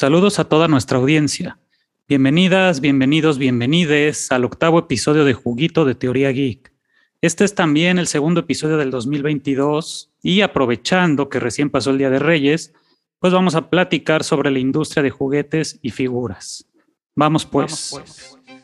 Saludos a toda nuestra audiencia. Bienvenidas, bienvenidos, bienvenides al octavo episodio de Juguito de Teoría Geek. Este es también el segundo episodio del 2022 y aprovechando que recién pasó el Día de Reyes, pues vamos a platicar sobre la industria de juguetes y figuras. Vamos pues. Vamos pues.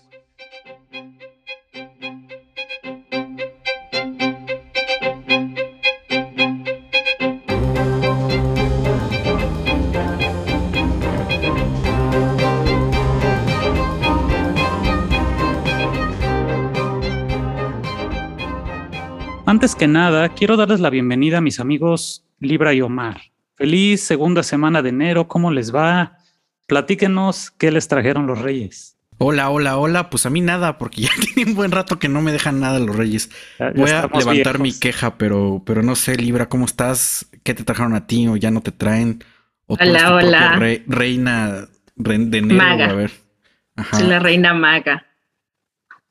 Antes que nada, quiero darles la bienvenida a mis amigos Libra y Omar. Feliz segunda semana de enero, ¿cómo les va? Platíquenos qué les trajeron los reyes. Hola, hola, hola. Pues a mí nada, porque ya tiene un buen rato que no me dejan nada los reyes. Voy a levantar mi queja, pero, pero no sé, Libra, ¿cómo estás? ¿Qué te trajeron a ti o ya no te traen? hola, hola. reina de enero, maga. a ver. Soy la reina maga.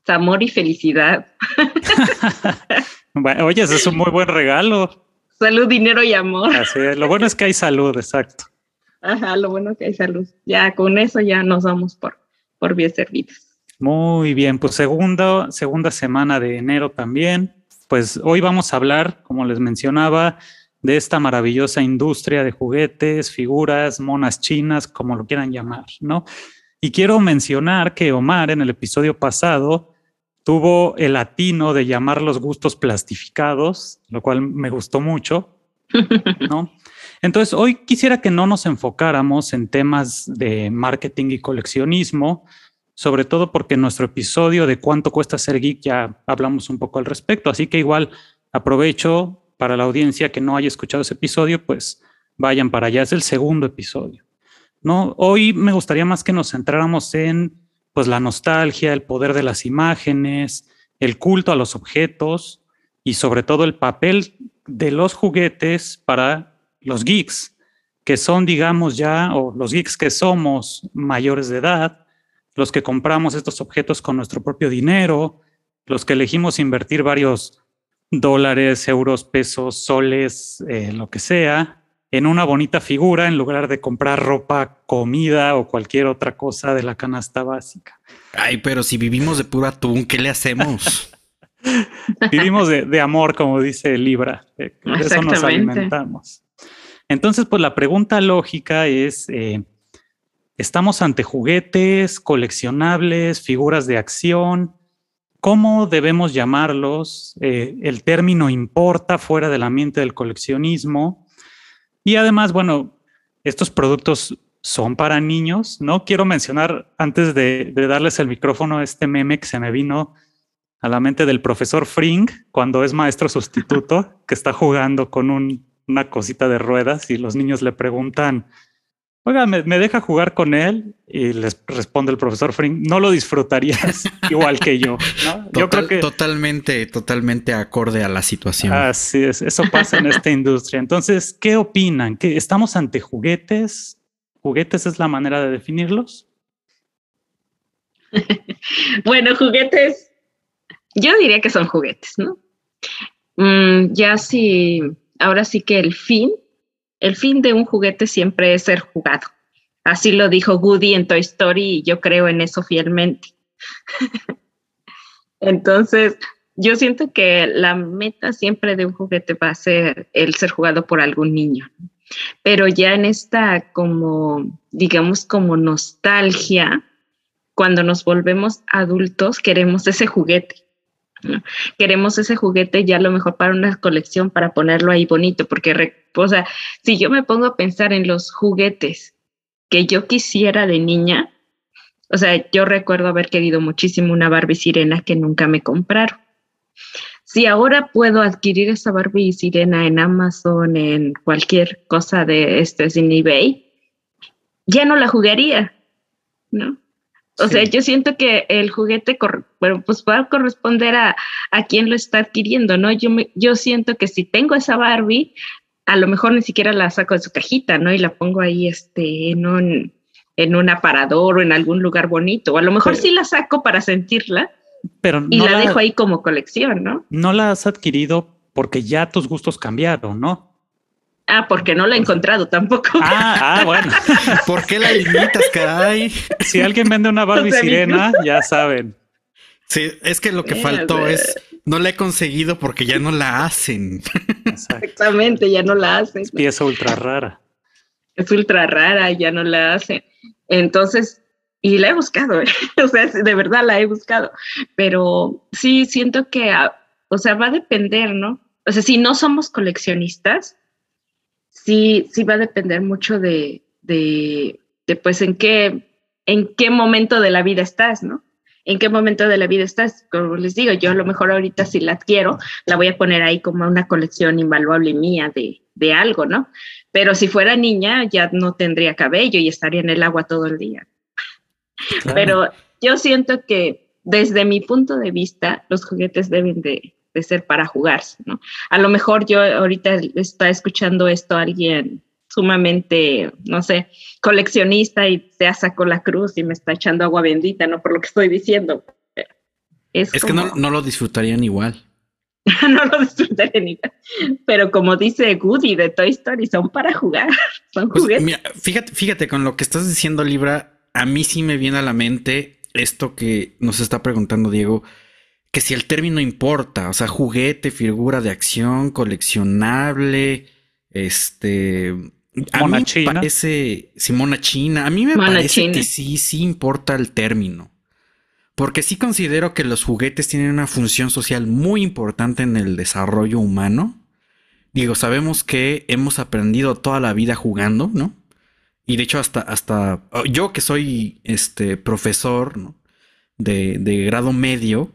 Amor y felicidad. oye, ese es un muy buen regalo. Salud, dinero y amor. Así es. Lo bueno es que hay salud, exacto. Ajá, lo bueno es que hay salud. Ya con eso ya nos vamos por, por bien servidos. Muy bien, pues segunda, segunda semana de enero también. Pues hoy vamos a hablar, como les mencionaba, de esta maravillosa industria de juguetes, figuras, monas chinas, como lo quieran llamar, ¿no? Y quiero mencionar que Omar en el episodio pasado tuvo el latino de llamar los gustos plastificados, lo cual me gustó mucho, ¿no? Entonces, hoy quisiera que no nos enfocáramos en temas de marketing y coleccionismo, sobre todo porque en nuestro episodio de cuánto cuesta ser geek ya hablamos un poco al respecto, así que igual aprovecho para la audiencia que no haya escuchado ese episodio, pues vayan para allá, es el segundo episodio. ¿no? Hoy me gustaría más que nos centráramos en pues la nostalgia, el poder de las imágenes, el culto a los objetos y sobre todo el papel de los juguetes para los geeks, que son, digamos, ya, o los geeks que somos mayores de edad, los que compramos estos objetos con nuestro propio dinero, los que elegimos invertir varios dólares, euros, pesos, soles, eh, lo que sea, en una bonita figura en lugar de comprar ropa, comida o cualquier otra cosa de la canasta básica. Ay, pero si vivimos de puro atún, ¿qué le hacemos? vivimos de, amor, como dice Libra. Eh, de eso nos alimentamos. Entonces, pues la pregunta lógica es, eh, ¿estamos ante juguetes, coleccionables, figuras de acción? ¿Cómo debemos llamarlos? Eh, ¿El término importa fuera del ambiente del coleccionismo? Y además, bueno, estos productos son para niños, ¿no? Quiero mencionar, antes de, darles el micrófono, este meme que se me vino a la mente del profesor Fring, cuando es maestro sustituto, que está jugando con una cosita de ruedas y los niños le preguntan, oiga, ¿me, deja jugar con él? Y les responde el profesor Fring, no lo disfrutarías igual que yo. yo creo que totalmente, totalmente acorde a la situación. Así es, eso pasa en esta industria. Entonces, ¿qué opinan? ¿Que estamos ante juguetes? ¿Juguetes es la manera de definirlos? bueno, juguetes, yo diría que son juguetes, ¿no? Mm, ya sí, ahora sí que el fin el fin de un juguete siempre es ser jugado. Así lo dijo Woody en Toy Story y yo creo en eso fielmente. Entonces, yo siento que la meta siempre de un juguete va a ser el ser jugado por algún niño. Pero ya en esta como, digamos, como nostalgia, cuando nos volvemos adultos, queremos ese juguete. Queremos ese juguete ya a lo mejor para una colección, para ponerlo ahí bonito, porque, o sea, si yo me pongo a pensar en los juguetes que yo quisiera de niña, o sea, yo recuerdo haber querido muchísimo una Barbie sirena que nunca me compraron. Si ahora puedo adquirir esa Barbie sirena en Amazon, en cualquier cosa de esto, en eBay, ya no la jugaría, ¿no? O sea, yo siento que el juguete bueno, pues va a corresponder a, a quien lo está adquiriendo, ¿no? Yo, me, yo siento que si tengo esa Barbie, a lo mejor ni siquiera la saco de su cajita, ¿no? Y la pongo ahí este, en, un, en un aparador o en algún lugar bonito. O a lo mejor sí la saco para sentirla pero y la, dejo ahí como colección, ¿no? No la has adquirido porque ya tus gustos cambiaron, ¿no? Ah, porque no la he encontrado tampoco. Ah, ah bueno. ¿Por qué la limitas, caray? Si alguien vende una Barbie sirena, ya saben. Sí, es que lo que faltó es no la he conseguido porque ya no la hacen. Exactamente, ya no la hacen. Es pieza ultra rara. Es ultra rara, ya no la hacen. Entonces, y la he buscado, ¿eh? o sea, de verdad la he buscado, pero sí siento que, ah, o sea, va a depender, ¿no? O sea, si no somos coleccionistas, sí, sí va a depender mucho de, de, de pues en qué, en qué momento de la vida estás, ¿no? en qué momento de la vida estás. Como les digo, yo a lo mejor ahorita si la adquiero, la voy a poner ahí como una colección invaluable mía de, de algo, ¿no? Pero si fuera niña, ya no tendría cabello y estaría en el agua todo el día. Pero yo siento que desde mi punto de vista, los juguetes deben de, de ser para jugarse, ¿no? A lo mejor yo ahorita está escuchando esto alguien sumamente, no sé, coleccionista y se sacó la cruz y me está echando agua bendita, ¿no? Por lo que estoy diciendo. Es, que no, lo disfrutarían igual. no lo disfrutarían igual. Pero como dice Woody de Toy Story, son para jugar. Son pues, juguetes. fíjate, fíjate, con lo que estás diciendo, Libra, a mí sí me viene a la mente esto que nos está preguntando Diego, que si el término importa, o sea, juguete, figura de acción, coleccionable, este, a mí me parece Simona China. A mí me parece que sí, sí importa el término. Porque sí considero que los juguetes tienen una función social muy importante en el desarrollo humano. Digo, sabemos que hemos aprendido toda la vida jugando, ¿no? Y de hecho, hasta, hasta yo que soy este profesor de, de, grado medio,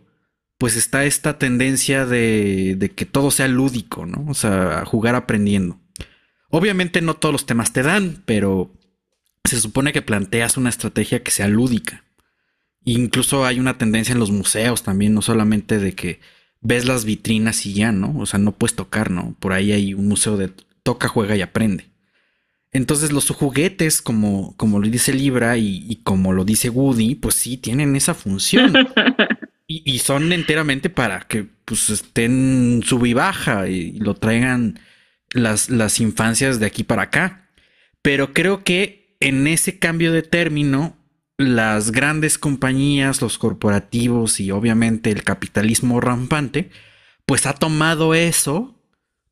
pues está esta tendencia de, de que todo sea lúdico, ¿no? O sea, jugar aprendiendo. Obviamente no todos los temas te dan, pero se supone que planteas una estrategia que sea lúdica. Incluso hay una tendencia en los museos también, no solamente de que ves las vitrinas y ya, ¿no? O sea, no puedes tocar, ¿no? Por ahí hay un museo de toca, juega y aprende. Entonces los juguetes, como, como lo dice Libra y, como lo dice Woody, pues sí, tienen esa función. y, son enteramente para que pues estén sub y baja y lo traigan las, las infancias de aquí para acá. Pero creo que en ese cambio de término, las grandes compañías, los corporativos y obviamente el capitalismo rampante, pues ha tomado eso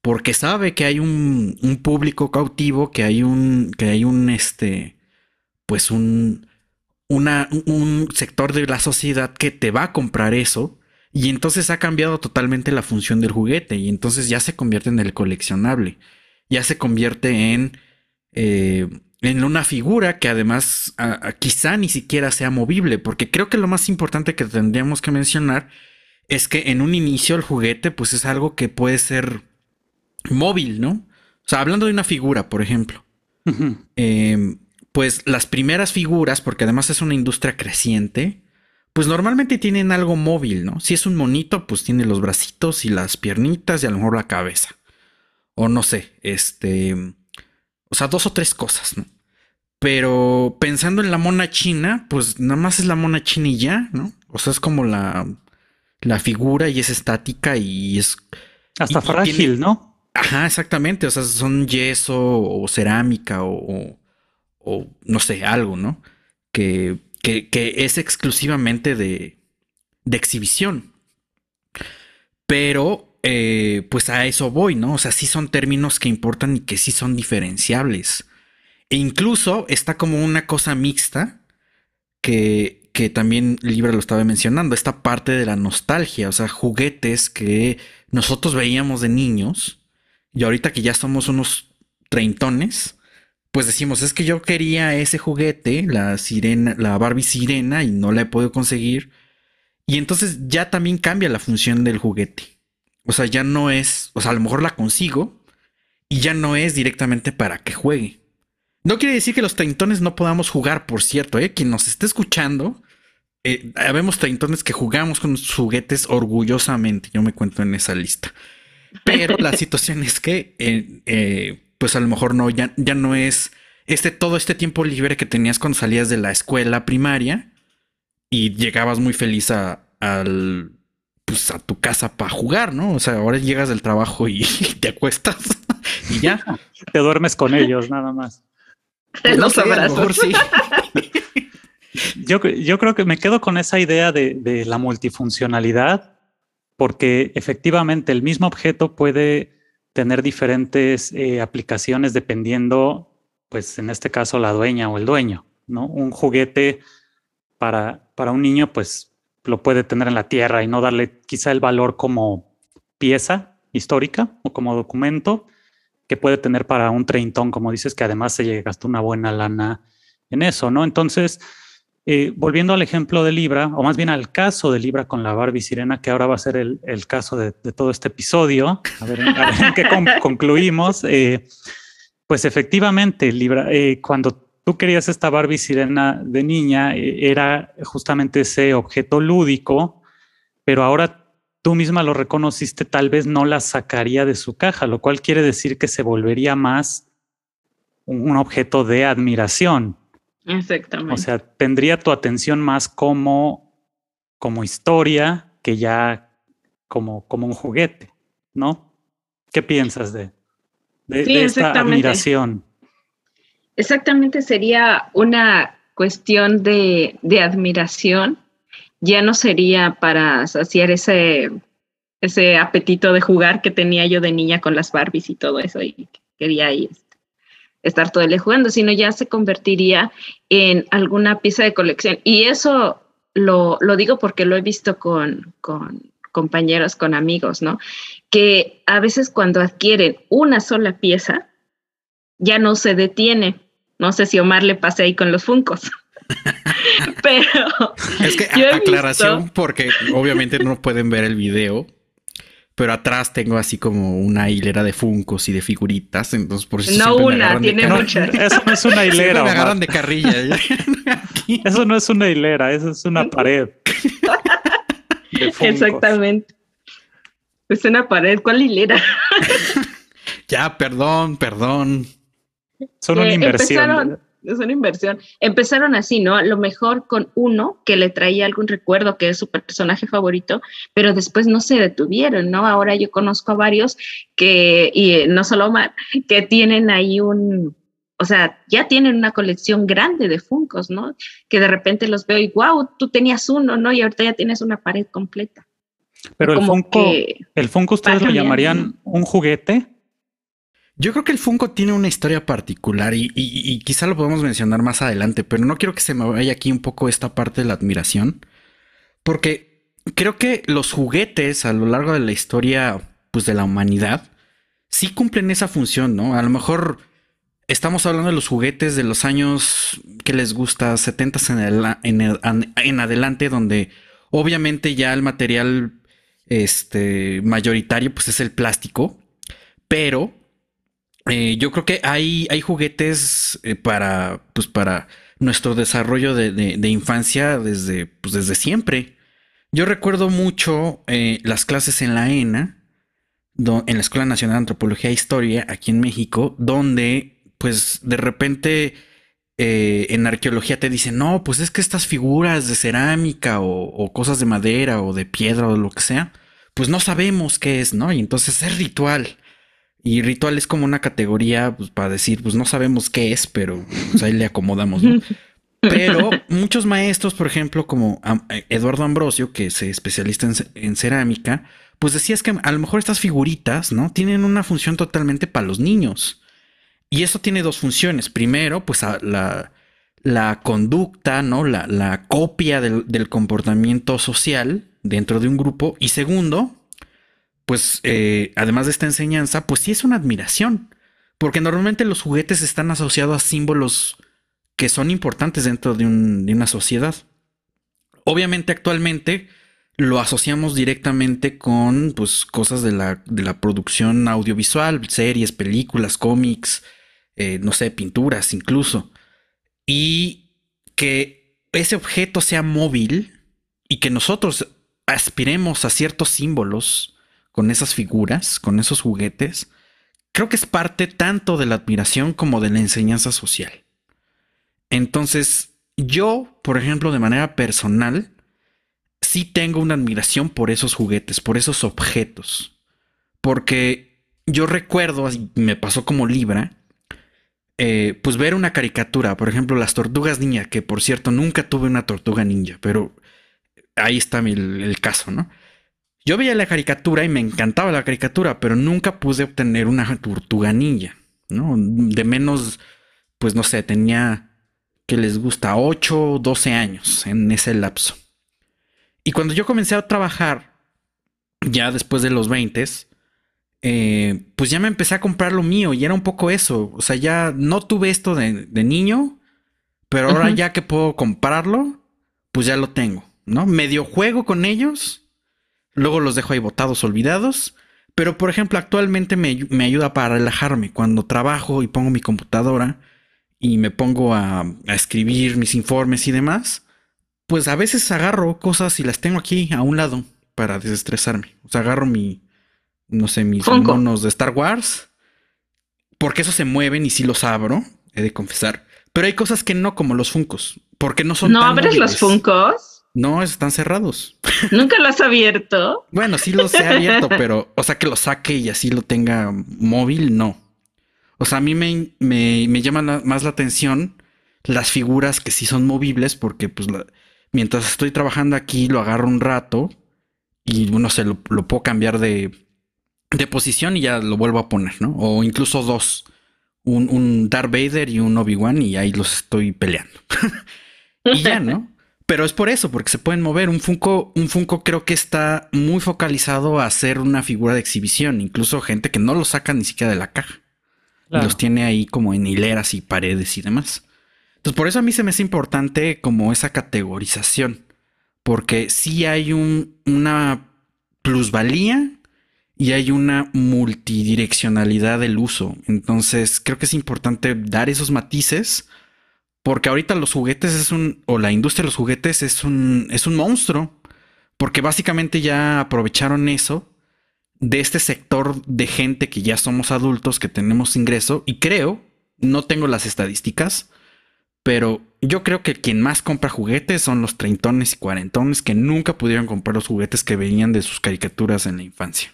porque sabe que hay un, un, público cautivo, que hay un, que hay un, este, pues un, una, un sector de la sociedad que te va a comprar eso y entonces ha cambiado totalmente la función del juguete y entonces ya se convierte en el coleccionable. Ya se convierte en, eh, en una figura que además quizá ni siquiera sea movible, porque creo que lo más importante que tendríamos que mencionar es que en un inicio el juguete pues es algo que puede ser móvil, ¿no? O sea, hablando de una figura, por ejemplo. Em, pues las primeras figuras, porque además es una industria creciente, pues normalmente tienen algo móvil, ¿no? Si es un monito, pues tiene los bracitos y las piernitas y a lo mejor la cabeza. O no sé, este... O sea, dos o tres cosas, ¿no? Pero pensando en la mona china, pues nada más es la mona china y ya, ¿no? O sea, es como la, la figura y es estática y es... Hasta frágil, ¿no? Ajá, exactamente. O sea, son yeso o cerámica o, o no sé, algo, ¿no? Que que, es exclusivamente de, de exhibición. Pero, eh, pues a eso voy, ¿no? O sea, sí son términos que importan y que sí son diferenciables. E incluso está como una cosa mixta que, que también Libra lo estaba mencionando, esta parte de la nostalgia, o sea, juguetes que nosotros veíamos de niños y ahorita que ya somos unos treintones, pues decimos, es que yo quería ese juguete, la sirena, la Barbie sirena, y no la he podido conseguir. Y entonces ya también cambia la función del juguete. O sea, ya no es, o sea, a lo mejor la consigo y ya no es directamente para que juegue. No quiere decir que los treintones no podamos jugar, por cierto, ¿eh? Quien nos esté escuchando, eh, habemos treintones que jugamos con juguetes orgullosamente. Yo me cuento en esa lista. Pero la situación es que eh, eh pues a lo mejor no, ya, ya no es este, todo este tiempo libre que tenías cuando salías de la escuela primaria y llegabas muy feliz a, pues, a tu casa para jugar, ¿no? O sea, ahora llegas del trabajo y te acuestas y ya. Te duermes con ellos, nada más. Pues Los abrazos. Sí. Yo, yo, creo que me quedo con esa idea de, de, la multifuncionalidad, porque efectivamente el mismo objeto puede tener diferentes eh, aplicaciones dependiendo, pues en este caso, la dueña o el dueño, ¿no? Un juguete para, para un niño, pues lo puede tener en la tierra y no darle quizá el valor como pieza histórica o como documento que puede tener para un treintón, como dices, que además se gastó una buena lana en eso, ¿no? Entonces, eh, volviendo al ejemplo de Libra, o más bien al caso de Libra con la Barbie Sirena, que ahora va a ser el, el caso de, de, todo este episodio, a ver, a ver en qué con, concluimos, eh, pues efectivamente, Libra, eh, cuando tú querías esta Barbie Sirena de niña, era justamente ese objeto lúdico, pero ahora tú misma lo reconociste, tal vez no la sacaría de su caja, lo cual quiere decir que se volvería más un, un objeto de admiración. Exactamente. O sea, tendría tu atención más como, como historia que ya como, como un juguete, ¿no? ¿Qué piensas de, de, sí, de esta admiración? Exactamente, sería una cuestión de, de admiración ya no sería para saciar ese, ese apetito de jugar que tenía yo de niña con las Barbies y todo eso, y quería ir, estar todo el día jugando, sino ya se convertiría en alguna pieza de colección. Y eso lo, lo digo porque lo he visto con, con compañeros, con amigos, ¿no? Que a veces cuando adquieren una sola pieza, ya no se detiene. No sé si Omar le pase ahí con los Funcos. pero es que aclaración visto... porque obviamente no pueden ver el video pero atrás tengo así como una hilera de funcos y de figuritas entonces por eso no una tiene muchas. No, eso no es una hilera me agarran de carrilla eso no es una hilera eso es una pared. Exactamente. Es una pared cuál hilera ya perdón perdón. Son una inversión empezaron es una inversión. Empezaron así, ¿no? A lo mejor con uno que le traía algún recuerdo que es su personaje favorito, pero después no se detuvieron, ¿no? Ahora yo conozco a varios que, y no solo Omar, que tienen ahí un, o sea, ya tienen una colección grande de Funcos, ¿no? Que de repente los veo y, wow, tú tenías uno, ¿no? Y ahorita ya tienes una pared completa. Pero el Funko, el Funko ustedes lo llamarían un juguete. Yo creo que el Funko tiene una historia particular y, quizá lo podemos mencionar más adelante, pero no quiero que se me vaya aquí un poco esta parte de la admiración, porque creo que los juguetes a lo largo de la historia pues, de la humanidad sí cumplen esa función, ¿no? A lo mejor estamos hablando de los juguetes de los años que les gusta, 70 en, en, en adelante, donde obviamente ya el material este, mayoritario pues es el plástico, pero eh, yo creo que hay, hay juguetes eh, para, pues para nuestro desarrollo de, de, infancia desde, pues desde siempre. Yo recuerdo mucho eh, las clases en la ENA, en la Escuela Nacional de Antropología e Historia, aquí en México, donde pues de repente en arqueología te dicen, no, pues es que estas figuras de cerámica o, cosas de madera o de piedra o lo que sea, pues no sabemos qué es, ¿no? Y entonces es ritual. Y ritual es como una categoría pues, para decir, pues no sabemos qué es, pero pues, ahí le acomodamos, ¿no? Pero muchos maestros, por ejemplo, como Eduardo Ambrosio, que es especialista en, en, cerámica, pues decías que a lo mejor estas figuritas, ¿no? Tienen una función totalmente para los niños. Y eso tiene dos funciones. Primero, pues la, la conducta, ¿no? La, la copia del, del comportamiento social dentro de un grupo. Y segundo, pues eh, además de esta enseñanza, pues sí es una admiración, porque normalmente los juguetes están asociados a símbolos que son importantes dentro de, un, de una sociedad. Obviamente actualmente lo asociamos directamente con pues, cosas de la, de la producción audiovisual, series, películas, cómics, eh, no sé, pinturas incluso. Y que ese objeto sea móvil y que nosotros aspiremos a ciertos símbolos, con esas figuras, con esos juguetes, creo que es parte tanto de la admiración como de la enseñanza social. Entonces, yo, por ejemplo, de manera personal, sí tengo una admiración por esos juguetes, por esos objetos, porque yo recuerdo, me pasó como Libra, eh, pues ver una caricatura, por ejemplo, las tortugas ninja, que por cierto nunca tuve una tortuga ninja, pero ahí está el, caso, ¿no? Yo veía la caricatura y me encantaba la caricatura, pero nunca pude obtener una tortuga ninja, ¿no? De menos, pues no sé, tenía que les gusta 8 o 12 años en ese lapso. Y cuando yo comencé a trabajar, ya después de los 20, eh, pues ya me empecé a comprar lo mío y era un poco eso. O sea, ya no tuve esto de, niño, pero ahora ya que puedo comprarlo, pues ya lo tengo, ¿no? Medio juego con ellos, luego los dejo ahí botados, olvidados. Pero, por ejemplo, actualmente me, me ayuda para relajarme. Cuando trabajo y pongo mi computadora y me pongo a, a escribir mis informes y demás, pues a veces agarro cosas y las tengo aquí a un lado para desestresarme. O sea, agarro mi, no sé, mis monos de Star Wars. Porque esos se mueven y sí los abro, he de confesar. Pero hay cosas que no, como los Funcos. Porque no son. ¿No abres los Funcos? No, están cerrados. ¿Nunca los has abierto? bueno, sí los he abierto, pero, o sea, que lo saque y así lo tenga móvil, no. O sea, a mí me, me, me llaman más la atención las figuras que sí son movibles, porque pues mientras estoy trabajando aquí lo agarro un rato y no sé, lo puedo cambiar de, de posición y ya lo vuelvo a poner, ¿no? O incluso dos. Un, un Darth Vader y un Obi-Wan y ahí los estoy peleando. y ya, ¿no? Pero es por eso, porque se pueden mover. Un Funko, un Funko creo que está muy focalizado a ser una figura de exhibición. Incluso gente que no lo saca ni siquiera de la caja. los tiene ahí como en hileras y paredes y demás. Entonces, por eso a mí se me hace importante como esa categorización. Porque sí hay un, una plusvalía y hay una multidireccionalidad del uso. Entonces, creo que es importante dar esos matices porque ahorita los juguetes es un o la industria de los juguetes es un es un monstruo, porque básicamente ya aprovecharon eso de este sector de gente que ya somos adultos, que tenemos ingreso y creo, no tengo las estadísticas, pero yo creo que quien más compra juguetes son los treintones y cuarentones que nunca pudieron comprar los juguetes que venían de sus caricaturas en la infancia.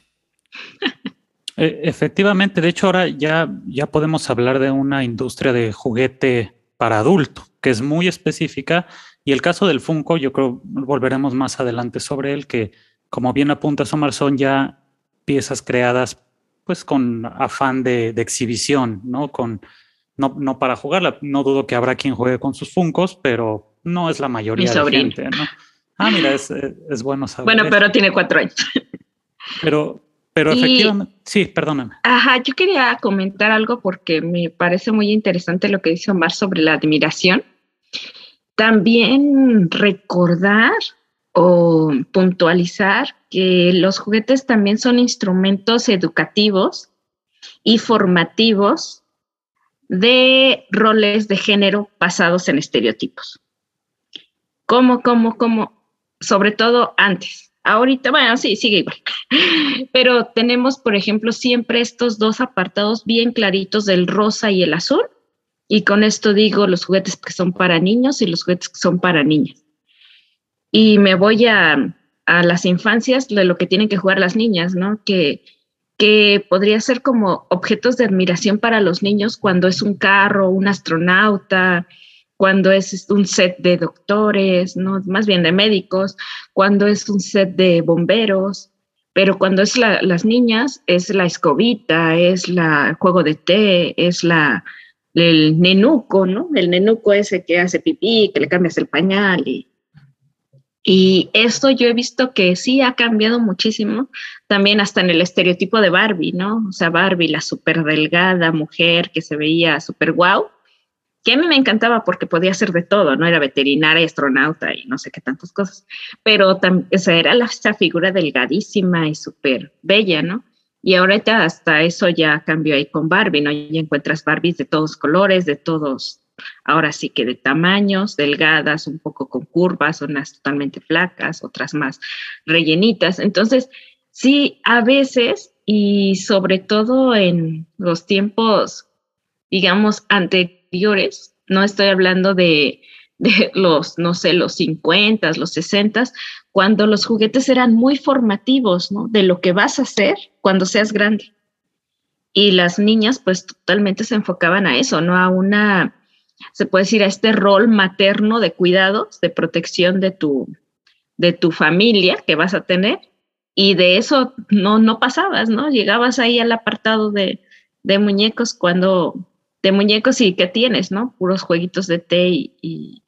E, efectivamente, de hecho ahora ya, ya podemos hablar de una industria de juguete para adulto, que es muy específica. Y el caso del Funko, yo creo volveremos más adelante sobre él, que como bien apunta Omar, son ya piezas creadas pues con afán de, exhibición, ¿no? Con, no, no para jugarla. No dudo que habrá quien juegue con sus Funcos, pero no es la mayoría de gente, ¿no? Ah, mira, es, es bueno saber. Bueno, pero tiene cuatro años. Pero, pero efectivamente, sí, perdóname. Ajá, yo quería comentar algo porque me parece muy interesante lo que dice Omar sobre la admiración. También recordar o puntualizar que los juguetes también son instrumentos educativos y formativos de roles de género basados en estereotipos. ¿Cómo, cómo, cómo? Sobre todo antes. Ahorita, bueno, sí, sigue igual. Pero tenemos, por ejemplo, siempre estos dos apartados bien claritos del rosa y el azul. Y con esto digo los juguetes que son para niños y los juguetes que son para niñas. Y me voy a, a las infancias de lo que tienen que jugar las niñas, ¿no? Que, que podría ser como objetos de admiración para los niños cuando es un carro, un astronauta, cuando es un set de doctores, ¿no? más bien de médicos, cuando es un set de bomberos, pero cuando es las niñas es la escobita, es la, el juego de té, es la, el nenuco, ¿no? El nenuco ese que hace pipí, que le cambias el pañal y, y esto yo he visto que sí ha cambiado muchísimo, también hasta en el estereotipo de Barbie, ¿no? O sea, Barbie, la súper delgada mujer que se veía súper guau, que a mí me encantaba porque podía ser de todo, ¿no? Era veterinaria, astronauta y no sé qué tantas cosas, pero o sea, era la, esta figura delgadísima y súper bella, ¿no? Y ahorita hasta eso ya cambió ahí con Barbie, ¿no? Ya encuentras Barbies de todos colores, de todos, ahora sí que de tamaños, delgadas, un poco con curvas, unas totalmente flacas, otras más rellenitas. Entonces, sí, a veces, y sobre todo en los tiempos, digamos, anteriores, no estoy hablando de, los, no sé, los 50, los 60, cuando los juguetes eran muy formativos, ¿no? De lo que vas a hacer cuando seas grande. y las niñas pues totalmente se enfocaban a eso, no a una, se puede decir, a este rol materno de cuidados, de protección de tu, de tu familia que vas a tener y de eso no, no pasabas, ¿no? Llegabas ahí al apartado de, de muñecos cuando, de muñecos y ¿qué tienes, no? Puros jueguitos de té y,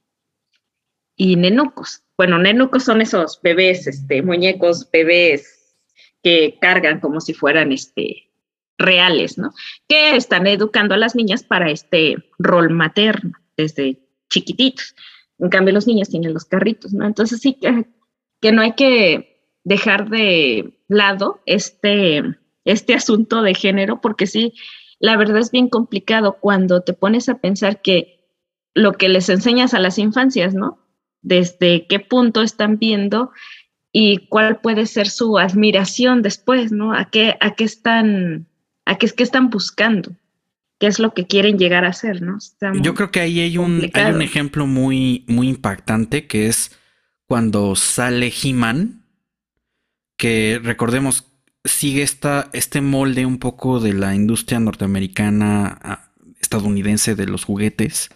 y, nenucos. Bueno, nenucos son esos bebés, este, muñecos bebés que cargan como si fueran, este, reales, ¿no? Que están educando a las niñas para este rol materno desde chiquititos. En cambio, los niños tienen los carritos, ¿no? Entonces sí que, que no hay que dejar de lado este, este asunto de género, porque sí, la verdad es bien complicado cuando te pones a pensar que lo que les enseñas a las infancias, ¿no? Desde qué punto están viendo y cuál puede ser su admiración después, ¿no? A qué, a qué están, a qué es que están buscando, qué es lo que quieren llegar a ser, ¿no? Yo creo que ahí hay un, hay un ejemplo muy, muy impactante que es cuando sale He-Man, que recordemos, sigue esta, este molde un poco de la industria norteamericana, ah, estadounidense de los juguetes,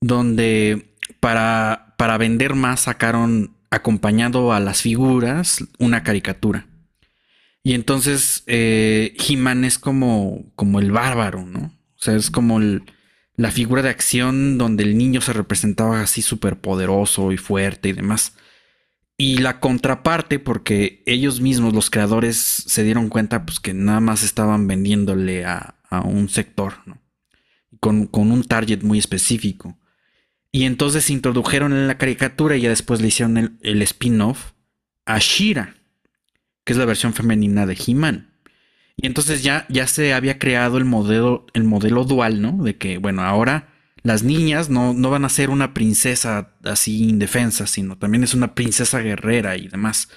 donde para, para vender más sacaron acompañado a las figuras una caricatura. Y entonces eh, He-Man es como, como el bárbaro, ¿no? O sea, es como la figura de acción donde el niño se representaba así súper poderoso y fuerte y demás. Y la contraparte, porque ellos mismos, los creadores, se dieron cuenta pues, que nada más estaban vendiéndole a, un sector, ¿no? Con, un target muy específico. Y entonces introdujeron en la caricatura y ya después le hicieron el, spin-off a Shira, que es la versión femenina de He-Man. Y entonces ya, ya se había creado el modelo, el modelo dual, ¿no? De que, bueno, ahora las niñas no, no, van a ser una princesa así indefensa, sino también es una princesa guerrera y demás.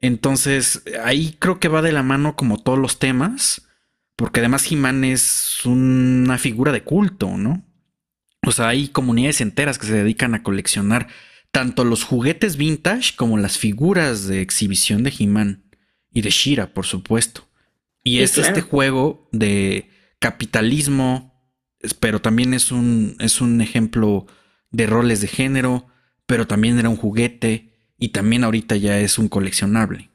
Entonces, ahí creo que va de la mano como todos los temas, porque además He-Man es una figura de culto, ¿no? O sea, hay comunidades enteras que se dedican a coleccionar tanto los juguetes vintage como las figuras de exhibición de He-Man y de Shira, por supuesto. Y es este juego de capitalismo, pero también es un, es un ejemplo de roles de género, pero también era un juguete y también ahorita ya es un coleccionable.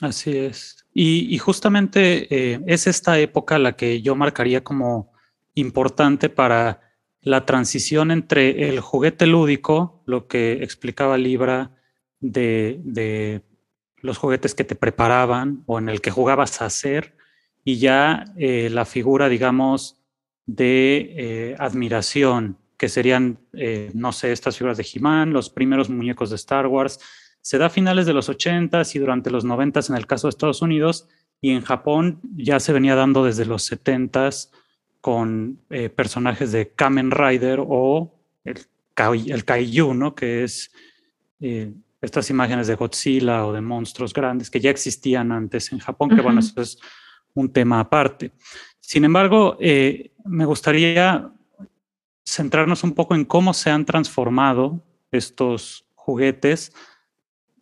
Así es. Y, justamente eh, es esta época la que yo marcaría como importante para la transición entre el juguete lúdico, lo que explicaba Libra de, de los juguetes que te preparaban o en el que jugabas a hacer, y ya eh, la figura, digamos, de eh, admiración, que serían, eh, no sé, estas figuras de He-Man, los primeros muñecos de Star Wars. Se da a finales de los 80s y durante los 90s en el caso de Estados Unidos, y en Japón ya se venía dando desde los 70s con eh, personajes de Kamen Rider o el, el Kaiju, ¿no? que es estas imágenes de Godzilla o de monstruos grandes que ya existían antes en Japón, que bueno, eso es un tema aparte. Sin embargo, eh, me gustaría centrarnos un poco en cómo se han transformado estos juguetes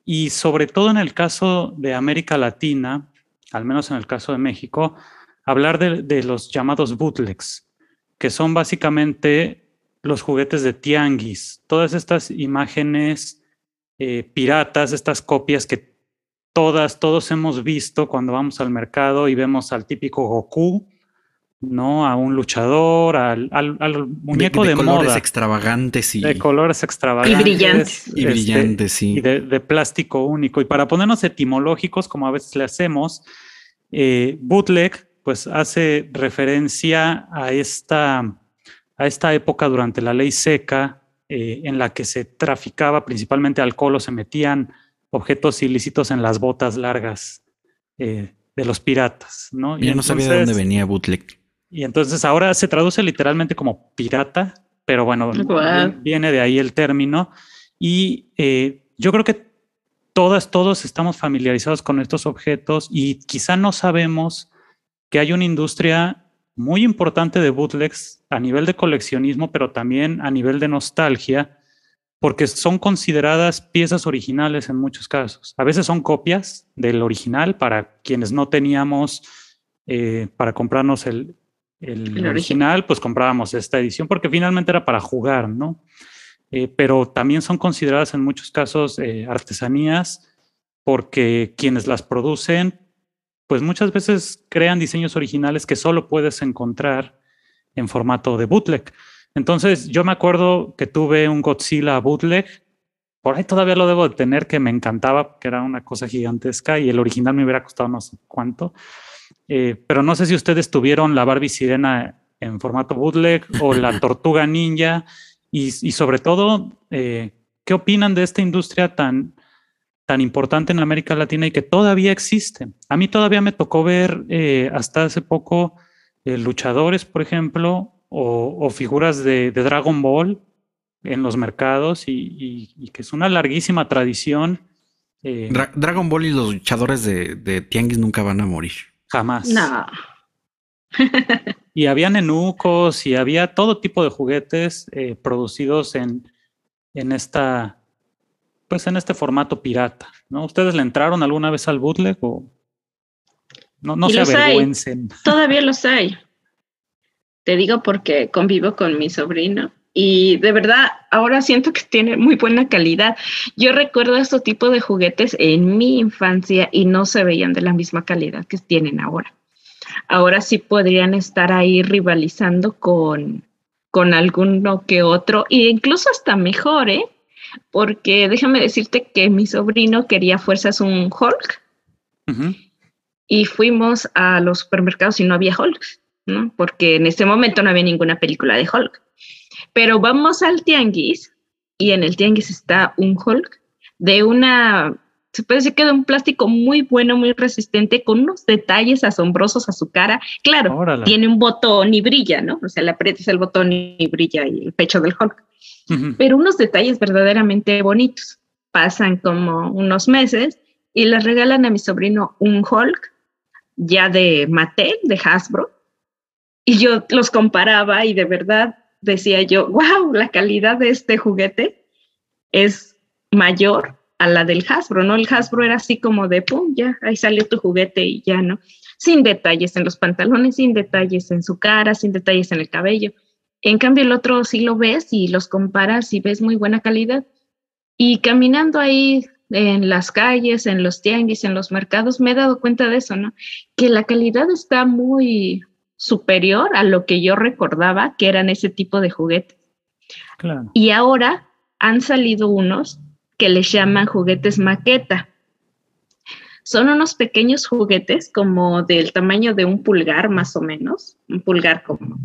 y sobre todo en el caso de América Latina, al menos en el caso de México, hablar de, los llamados bootlegs, que son básicamente los juguetes de tianguis, todas estas imágenes eh, piratas, estas copias que todas, todos hemos visto cuando vamos al mercado y vemos al típico Goku ¿no? A un luchador, al, muñeco de, colores extravagantes y de colores extravagantes y brillantes. Y brillantes, este, sí. Y de, plástico único. Y para ponernos etimológicos, como a veces le hacemos, eh, bootleg, pues hace referencia a esta, a esta época durante la ley seca, eh, en la que se traficaba principalmente alcohol o se metían objetos ilícitos en las botas largas eh, de los piratas, ¿no? Yo no sabía de dónde venía bootleg. Y entonces ahora se traduce literalmente como pirata, pero bueno, viene de ahí el término. Y eh, yo creo que todas, todos estamos familiarizados con estos objetos y quizá no sabemos que hay una industria muy importante de bootlegs a nivel de coleccionismo, pero también a nivel de nostalgia, porque son consideradas piezas originales en muchos casos. A veces son copias del original para quienes no teníamos eh, para comprarnos el, el, original, pues comprábamos esta edición porque finalmente era para jugar, ¿no? Eh, pero también son consideradas en muchos casos eh, artesanías porque quienes las producen, pues muchas veces crean diseños originales que solo puedes encontrar en formato de bootleg. Entonces yo me acuerdo que tuve un Godzilla bootleg, por ahí todavía lo debo de tener, que me encantaba, que era una cosa gigantesca y el original me hubiera costado no sé cuánto. Eh, pero no sé si ustedes tuvieron la Barbie Sirena en formato bootleg o la Tortuga Ninja y, sobre todo, eh, ¿qué opinan de esta industria tan, tan importante en América Latina y que todavía existe? A mí todavía me tocó ver eh, hasta hace poco luchadores, por ejemplo, o, figuras de, Dragon Ball en los mercados y, que es una larguísima tradición. Dragon Ball y los luchadores de, de Tianguis nunca van a morir. Jamás. No. y había nenucos y había todo tipo de juguetes eh, producidos en, en esta, pues en este formato pirata, ¿no? ¿Ustedes le entraron alguna vez al bootleg o no, no se avergüencen? Todavía los hay. Te digo porque convivo con mi sobrino y de verdad ahora siento que tiene muy buena calidad. Yo recuerdo este tipo de juguetes en mi infancia y no se veían de la misma calidad que tienen ahora. Ahora sí podrían estar ahí rivalizando con, con alguno que otro e incluso hasta mejor, ¿eh? Porque déjame decirte que mi sobrino quería fuerzas un Hulk y fuimos a los supermercados y no había Hulk, ¿no? Porque en ese momento no había ninguna película de Hulk. Pero vamos al tianguis y en el tianguis está un Hulk de una, se puede decir que de un plástico muy bueno, muy resistente, con unos detalles asombrosos a su cara. Claro, tiene un botón y brilla, ¿no? O sea, le aprietas el botón y brilla y el pecho del Hulk. Pero unos detalles verdaderamente bonitos. Pasan como unos meses y le regalan a mi sobrino un Hulk ya de Mattel, de Hasbro. Y yo los comparaba y de verdad decía yo, wow, la calidad de este juguete es mayor a la del Hasbro, ¿no? El Hasbro era así como de, pum, ya, ahí salió tu juguete y ya, ¿no? Sin detalles en los pantalones, sin detalles en su cara, sin detalles en el cabello. En cambio, el otro sí lo ves y los comparas y ves muy buena calidad. Y caminando ahí en las calles, en los tianguis, en los mercados, me he dado cuenta de eso, ¿no? Que la calidad está muy, superior a lo que yo recordaba que eran ese tipo de juguetes. Y ahora han salido unos que les llaman juguetes maqueta. Son unos pequeños juguetes como del tamaño de un pulgar más o menos, un pulgar como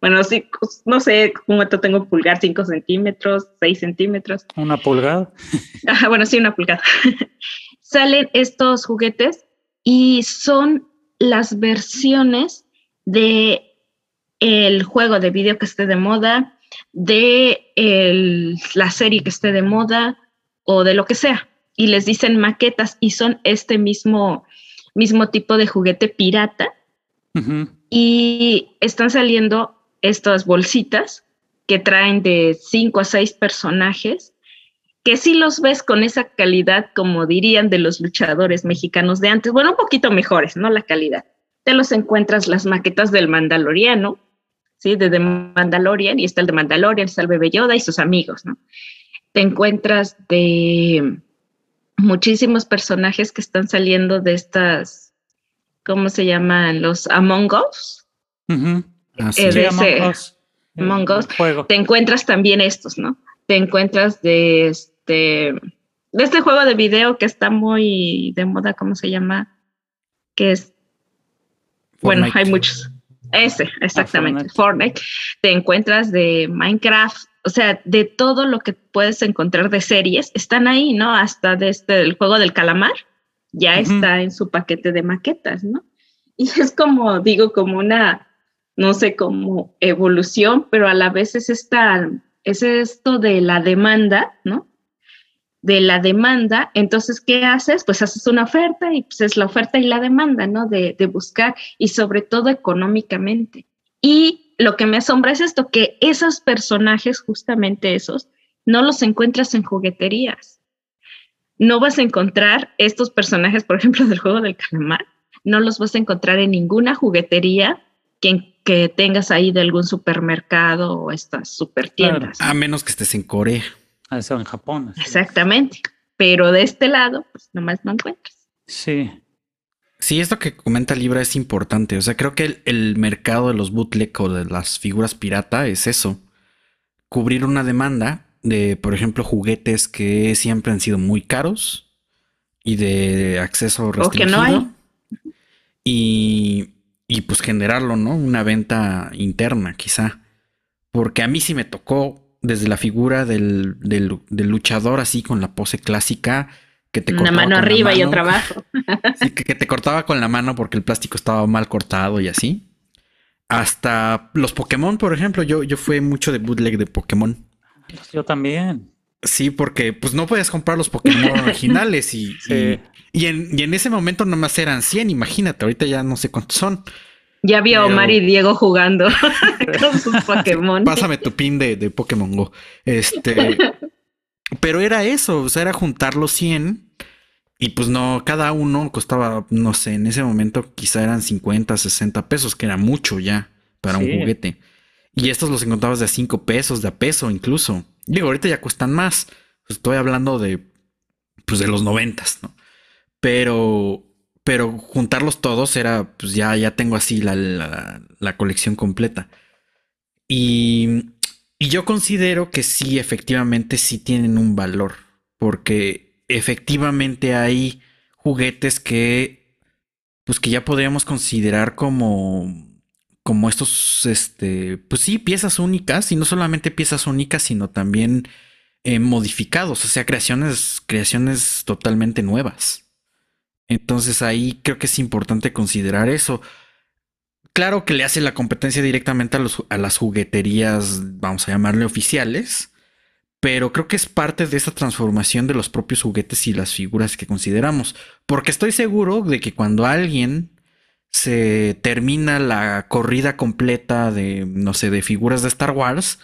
bueno, sí, no sé cuánto tengo un pulgar, 5 centímetros, 6 centímetros. ¿Una pulgada? bueno, sí, una pulgada. Salen estos juguetes y son las versiones de el juego de video que esté de moda, de la serie que esté de moda o de lo que sea. Y les dicen maquetas y son este mismo, mismo tipo de juguete pirata. Y están saliendo estas bolsitas que traen de cinco a seis personajes que si los ves con esa calidad, como dirían de los luchadores mexicanos de antes, bueno, un poquito mejores, ¿no? La calidad. Te los encuentras las maquetas del Mandaloriano, ¿sí? De The Mandalorian, y está el de Mandalorian, está el bebé Yoda y sus amigos, ¿no? Te encuentras de muchísimos personajes que están saliendo de estas, ¿cómo se llaman? Los Among Us. Uh Among Us. Te encuentras también estos, ¿no? Te encuentras de este, de este juego de video que está muy de moda, ¿cómo se llama? Que es, bueno, hay muchos. Ese, exactamente, Fortnite. Te encuentras de Minecraft, o sea, de todo lo que puedes encontrar de series, están ahí, ¿no? Hasta de este, el juego del calamar, ya está en su paquete de maquetas, ¿no? Y es como, digo, como una, no sé, como evolución, pero a la vez es esta, es esto de la demanda, ¿no? De la demanda, entonces, ¿qué haces? Pues haces una oferta y pues es la oferta y la demanda, ¿no? De, de buscar y sobre todo económicamente. Y lo que me asombra es esto, que esos personajes, justamente esos, no los encuentras en jugueterías. No vas a encontrar estos personajes, por ejemplo, del juego del calamar, no los vas a encontrar en ninguna juguetería que, que tengas ahí de algún supermercado o estas super tiendas. A menos que estés en Corea. A eso en Japón. Exactamente. Pero de este lado, pues nomás no encuentras. Sí. Sí, esto que comenta Libra es importante. O sea, creo que el, el mercado de los bootleg o de las figuras pirata es eso. Cubrir una demanda de, por ejemplo, juguetes que siempre han sido muy caros y de acceso restringido. O que no hay. Y, y pues generarlo, ¿no? Una venta interna, quizá. Porque a mí sí me tocó desde la figura del, del, del luchador así con la pose clásica que te Una cortaba mano con la arriba y mano. otra abajo. Sí, que, que te cortaba con la mano porque el plástico estaba mal cortado y así. Hasta los Pokémon, por ejemplo, yo, yo fui mucho de bootleg de Pokémon. Yo también. Sí, porque pues no puedes comprar los Pokémon originales y, Sí. y, y en, y en ese momento nomás eran 100, imagínate, ahorita ya no sé cuántos son. Ya vi a Pero- Omar y Diego jugando con sus Pokémon. Pásame tu pin de, de Pokémon Go. Este, pero era eso, o sea, era juntar los 100 y pues no, cada uno costaba, no sé, en ese momento quizá eran 50, 60 pesos, que era mucho ya para un juguete. Y estos los encontrabas de a 5 pesos, de a peso incluso. Digo, ahorita ya cuestan más. Pues estoy hablando de, pues de los noventas, ¿no? Pero, pero juntarlos todos era, pues ya, ya tengo así la, la- colección completa. Y, y yo considero que sí, efectivamente, sí tienen un valor. Porque efectivamente hay juguetes que, pues que ya podríamos considerar como, como estos, este, pues sí, piezas únicas. Y no solamente piezas únicas, sino también eh, modificados. O sea, creaciones, creaciones totalmente nuevas. Entonces ahí creo que es importante considerar eso. Claro que le hace la competencia directamente a, los- a las jugueterías, vamos a llamarle oficiales, pero creo que es parte de esa transformación de los propios juguetes y las figuras que consideramos. Porque estoy seguro de que cuando alguien se termina la corrida completa de, no sé, de figuras de Star Wars,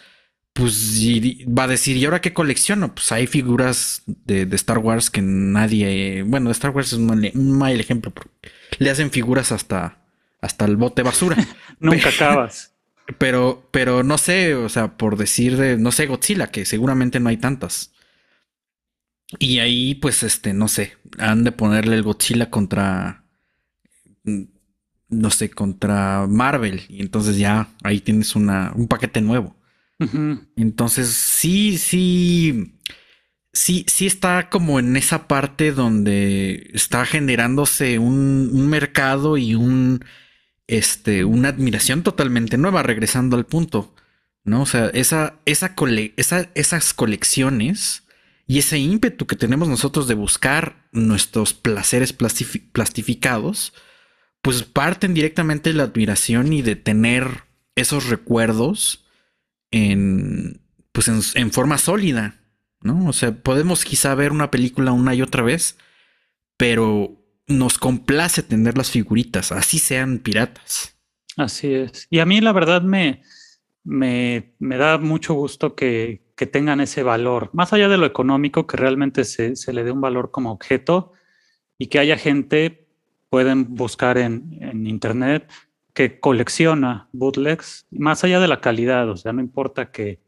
pues y- va a decir, ¿y ahora qué colecciono? Pues hay figuras de, de Star Wars que nadie, bueno, de Star Wars es un mal, un mal ejemplo, le hacen figuras hasta, hasta el bote basura. Nunca acabas. Pero, pero no sé, o sea, por decir de, no sé, Godzilla, que seguramente no hay tantas. Y ahí, pues, este, no sé, han de ponerle el Godzilla contra, mm, no sé, contra Marvel. Y entonces ya ahí tienes una, un paquete nuevo. Entonces, sí, sí, sí, sí está como en esa parte donde está generándose un, mercado y un, este, una admiración totalmente nueva, regresando al punto, ¿no? O sea, esa, esa cole- esa- esas colecciones y ese ímpetu que tenemos nosotros de buscar nuestros placeres plastifi- plastificados, pues parten directamente la admiración y de tener esos recuerdos en, pues en, forma sólida, ¿no? O sea, podemos quizá ver una película una y otra vez, pero nos complace tener las figuritas, así sean piratas. Así es. Y a mí la verdad me, me, me da mucho gusto que, que tengan ese valor, más allá de lo económico, que realmente se, se le dé un valor como objeto y que haya gente, pueden buscar en, en internet, que colecciona bootlegs, más allá de la calidad, o sea, no importa que,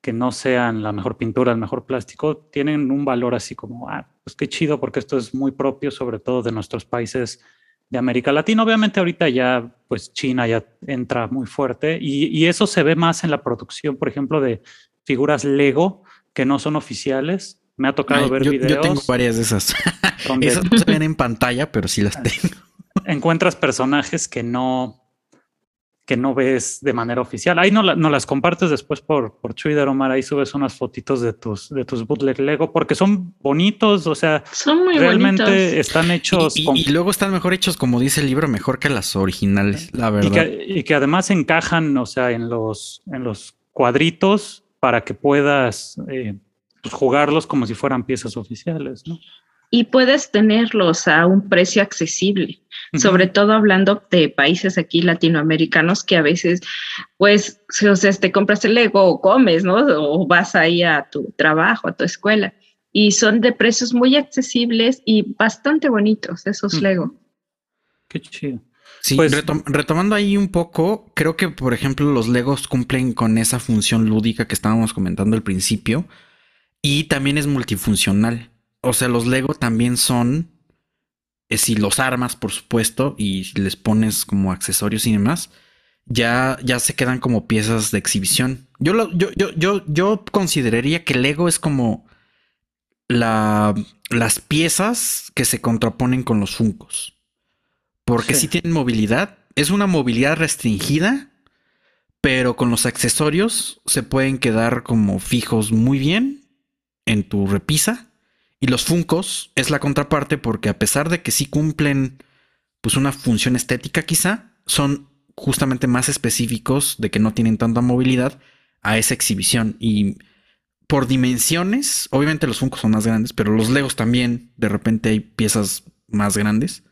que no sean la mejor pintura, el mejor plástico, tienen un valor así como, ah, pues qué chido, porque esto es muy propio, sobre todo de nuestros países de América Latina. Obviamente ahorita ya, pues China ya entra muy fuerte y, y eso se ve más en la producción, por ejemplo, de figuras Lego que no son oficiales. Me ha tocado Ay, ver yo, videos yo tengo varias de esas. Esas no se ven en pantalla, pero sí las tengo. Encuentras personajes que no que no ves de manera oficial. Ahí no, la- no las compartes después por, por Twitter, Omar. Ahí subes unas fotitos de tus, de tus bootleg Lego porque son bonitos. O sea, Son muy realmente bonitos. están hechos Y, y- con- y luego están mejor hechos, como dice el libro, mejor que las originales, la y verdad. que, y que además encajan, o sea, en los, en los cuadritos para que puedas eh, pues, jugarlos como si fueran piezas oficiales, ¿no? Y puedes tenerlos a un precio accesible, sobre todo hablando de países aquí latinoamericanos que a veces, pues, o sea, te compras el Lego o comes, ¿no? O vas ahí a tu trabajo, a tu escuela. Y son de precios muy accesibles y bastante bonitos esos Ujú. Lego. Qué chido. Sí, pues, retomando ahí un poco, creo que por ejemplo los Legos cumplen con esa función lúdica que estábamos comentando al principio y también es multifuncional. O sea, los Lego también son, eh, si los armas, por supuesto, y les pones como accesorios y demás, ya, ya se quedan como piezas de exhibición. Yo, lo, yo, yo, yo, yo consideraría que Lego es como la, las piezas que se contraponen con los Funcos. Porque si tienen movilidad. Es una movilidad restringida, pero con los accesorios se pueden quedar como fijos muy bien en tu repisa. Y los Funcos es la contraparte porque a pesar de que sí cumplen pues una función estética quizá, son justamente más específicos de que no tienen tanta movilidad a esa exhibición. Y por dimensiones, obviamente los Funcos son más grandes, pero los Legos también, de repente hay piezas más grandes.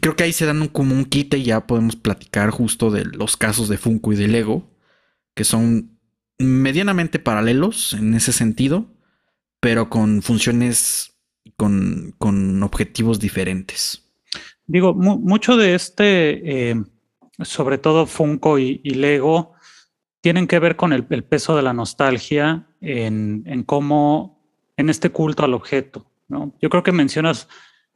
Creo que ahí se dan un, como un quite y ya podemos platicar justo de los casos de Funko y de Lego, que son medianamente paralelos en ese sentido, pero con funciones, con, con objetivos diferentes. Digo, mucho de este, eh, sobre todo Funko y, Lego, tienen que ver con el, peso de la nostalgia en, en, cómo, en este culto al objeto. ¿no? Yo creo que mencionas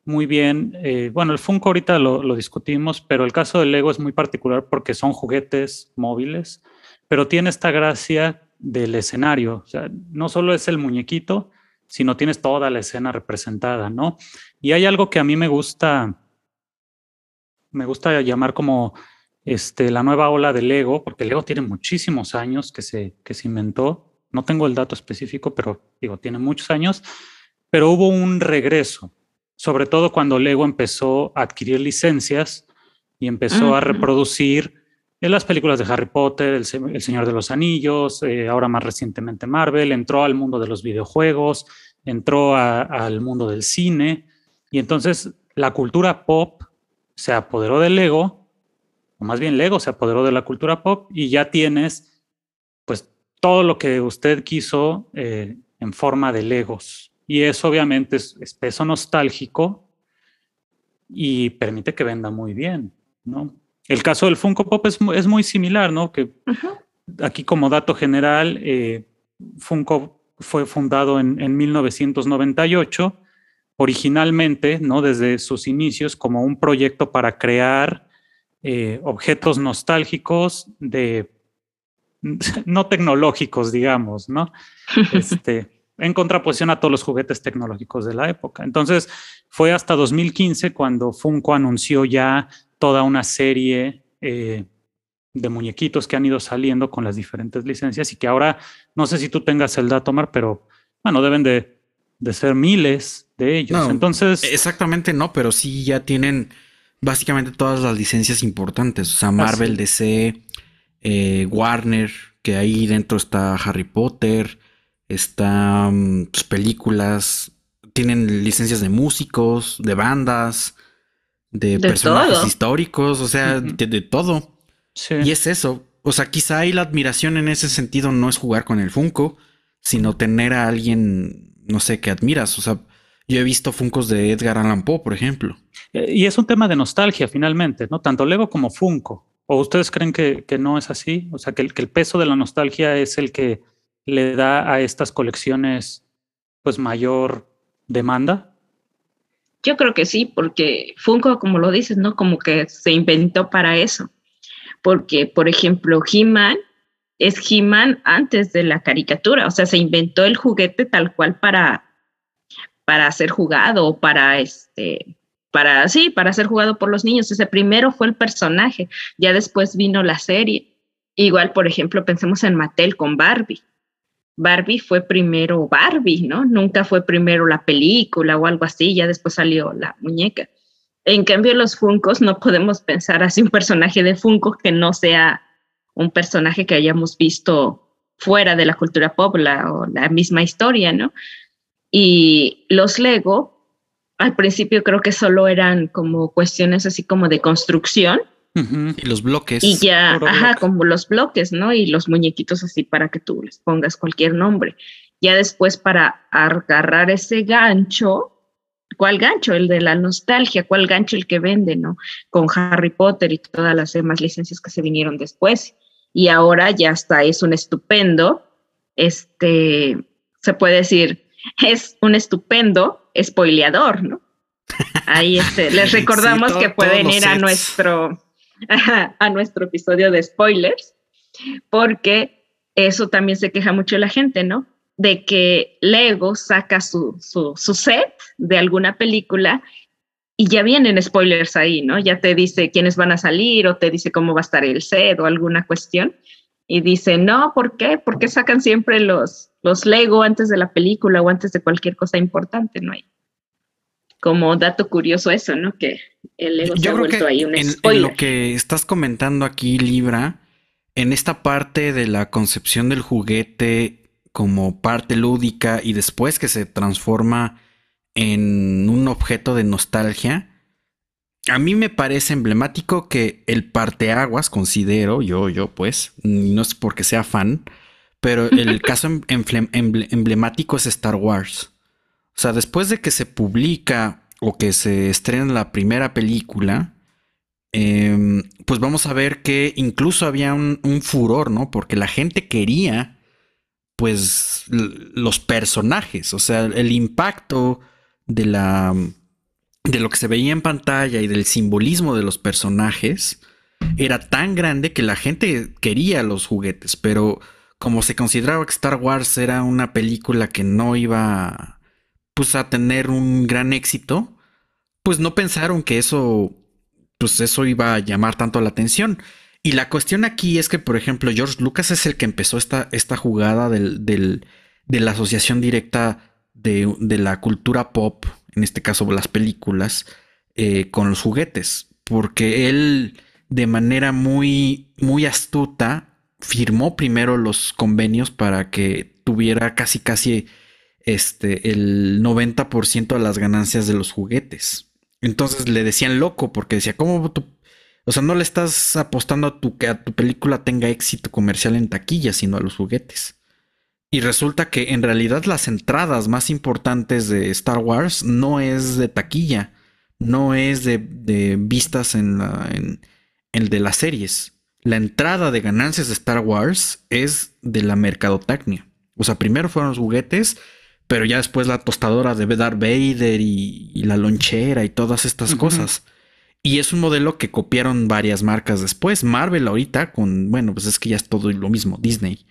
muy bien. Eh, bueno, el Funko ahorita lo, discutimos, pero el caso del Lego es muy particular porque son juguetes móviles, pero tiene esta gracia del escenario. O sea, no solo es el muñequito, sino tienes toda la escena representada, ¿no? Y hay algo que a mí me gusta, me gusta llamar como este, la nueva ola del Lego, porque el Lego tiene muchísimos años que se, que se inventó. No tengo el dato específico, pero digo, tiene muchos años, pero hubo un regreso sobre todo cuando Lego empezó a adquirir licencias y empezó a reproducir en las películas de Harry Potter, El, Señor de los Anillos, eh, ahora más recientemente Marvel, entró al mundo de los videojuegos, entró al mundo del cine y entonces la cultura pop se apoderó del Lego, o más bien Lego se apoderó de la cultura pop y ya tienes pues todo lo que usted quiso eh, en forma de Legos. Y eso obviamente es, peso nostálgico y permite que venda muy bien, ¿no? El caso del Funko Pop es, es muy similar, ¿no? Que aquí como dato general, eh, Funko fue fundado en, en, 1998, originalmente, ¿no? Desde sus inicios como un proyecto para crear eh, objetos nostálgicos de no tecnológicos, digamos, ¿no? Este, en contraposición a todos los juguetes tecnológicos de la época. Entonces, fue hasta 2015 cuando Funko anunció ya toda una serie eh, de muñequitos que han ido saliendo con las diferentes licencias y que ahora, no sé si tú tengas el dato, Mar, pero bueno, deben de, ser miles de ellos. Entonces. Exactamente no, pero sí ya tienen básicamente todas las licencias importantes. O sea, Marvel, DC, eh, Warner, que ahí dentro está Harry Potter están pues, películas, tienen licencias de músicos, de bandas, de, personajes históricos, o sea, de, todo. Y es eso. O sea, quizá ahí la admiración en ese sentido no es jugar con el Funko, sino tener a alguien, no sé, que admiras. O sea, yo he visto Funcos de Edgar Allan Poe, por ejemplo. Eh, y es un tema de nostalgia, finalmente, ¿no? Tanto Lego como Funko. ¿O ustedes creen que, no es así? O sea, que el peso de la nostalgia es el que le da a estas colecciones pues mayor demanda? Yo creo que sí, porque Funko, como lo dices, ¿no? Como que se inventó para eso. Porque, por ejemplo, He-Man es He-Man antes de la caricatura, o sea, se inventó el juguete tal cual para, para ser jugado, para este, para, sí, para ser jugado por los niños. Ese primero fue el personaje, ya después vino la serie. Igual, por ejemplo, pensemos en Mattel con Barbie. Barbie fue primero Barbie, ¿no? Nunca fue primero la película o algo así, ya después salió la muñeca. En cambio, los Funcos no podemos pensar así un personaje de Funko que no sea un personaje que hayamos visto fuera de la cultura pop o la misma historia, ¿no? Y los Lego, al principio creo que solo eran como cuestiones así como de construcción, y los bloques. Y ya, ajá, como los bloques, ¿no? Y los muñequitos así para que tú les pongas cualquier nombre. Ya después para agarrar ese gancho, ¿Cuál gancho? El de la nostalgia, ¿cuál gancho el que vende, ¿no? Con Harry Potter y todas las demás licencias que se vinieron después. Y ahora ya está, es un estupendo, este, se puede decir, es un estupendo spoileador, ¿no? Ahí este, les recordamos que pueden ir a nuestro, a nuestro episodio de spoilers, porque eso también se queja mucho la gente, ¿no? De que Lego saca su, su, set de alguna película y ya vienen spoilers ahí, ¿no? Ya te dice quiénes van a salir o te dice cómo va a estar el set o alguna cuestión. Y dice, no, ¿por qué? ¿Por qué sacan siempre los, los Lego antes de la película o antes de cualquier cosa importante? No hay. Como dato curioso eso, ¿no? Que el Lego se ha vuelto ahí un spoiler. En lo que estás comentando aquí, Libra, en esta parte de la concepción del juguete como parte lúdica y después que se transforma en un objeto de nostalgia, a mí me parece emblemático que el parteaguas, considero yo, yo pues, no es porque sea fan, pero el caso em, emblemático es Star Wars. O sea, después de que se publica o que se estrena la primera película, em, pues vamos a ver que incluso había un, un, furor, ¿no? Porque la gente quería, pues, los personajes, o sea, el impacto de la de lo que se veía en pantalla y del simbolismo de los personajes era tan grande que la gente quería los juguetes, pero como se consideraba que Star Wars era una película que no iba pues a tener un gran éxito, pues no pensaron que eso pues eso iba a llamar tanto la atención. Y la cuestión aquí es que, por ejemplo, George Lucas es el que empezó esta, esta jugada del, de la asociación directa de, de la cultura pop en este caso las películas, eh, con los juguetes, porque él de manera muy, muy astuta firmó primero los convenios para que tuviera casi, casi este, el 90% de las ganancias de los juguetes. Entonces le decían loco porque decía, ¿cómo tú? O sea, no le estás apostando a tu, que a tu película tenga éxito comercial en taquilla, sino a los juguetes. Y resulta que en realidad las entradas más importantes de Star Wars no es de taquilla, no es de, vistas en, el de las series. La entrada de ganancias de Star Wars es de la mercadotecnia. O sea, primero fueron los juguetes, pero ya después la tostadora de Darth Vader y, la lonchera y todas estas cosas. Y es un modelo que copiaron varias marcas después. Marvel ahorita con, bueno, pues es que ya es todo lo mismo, Disney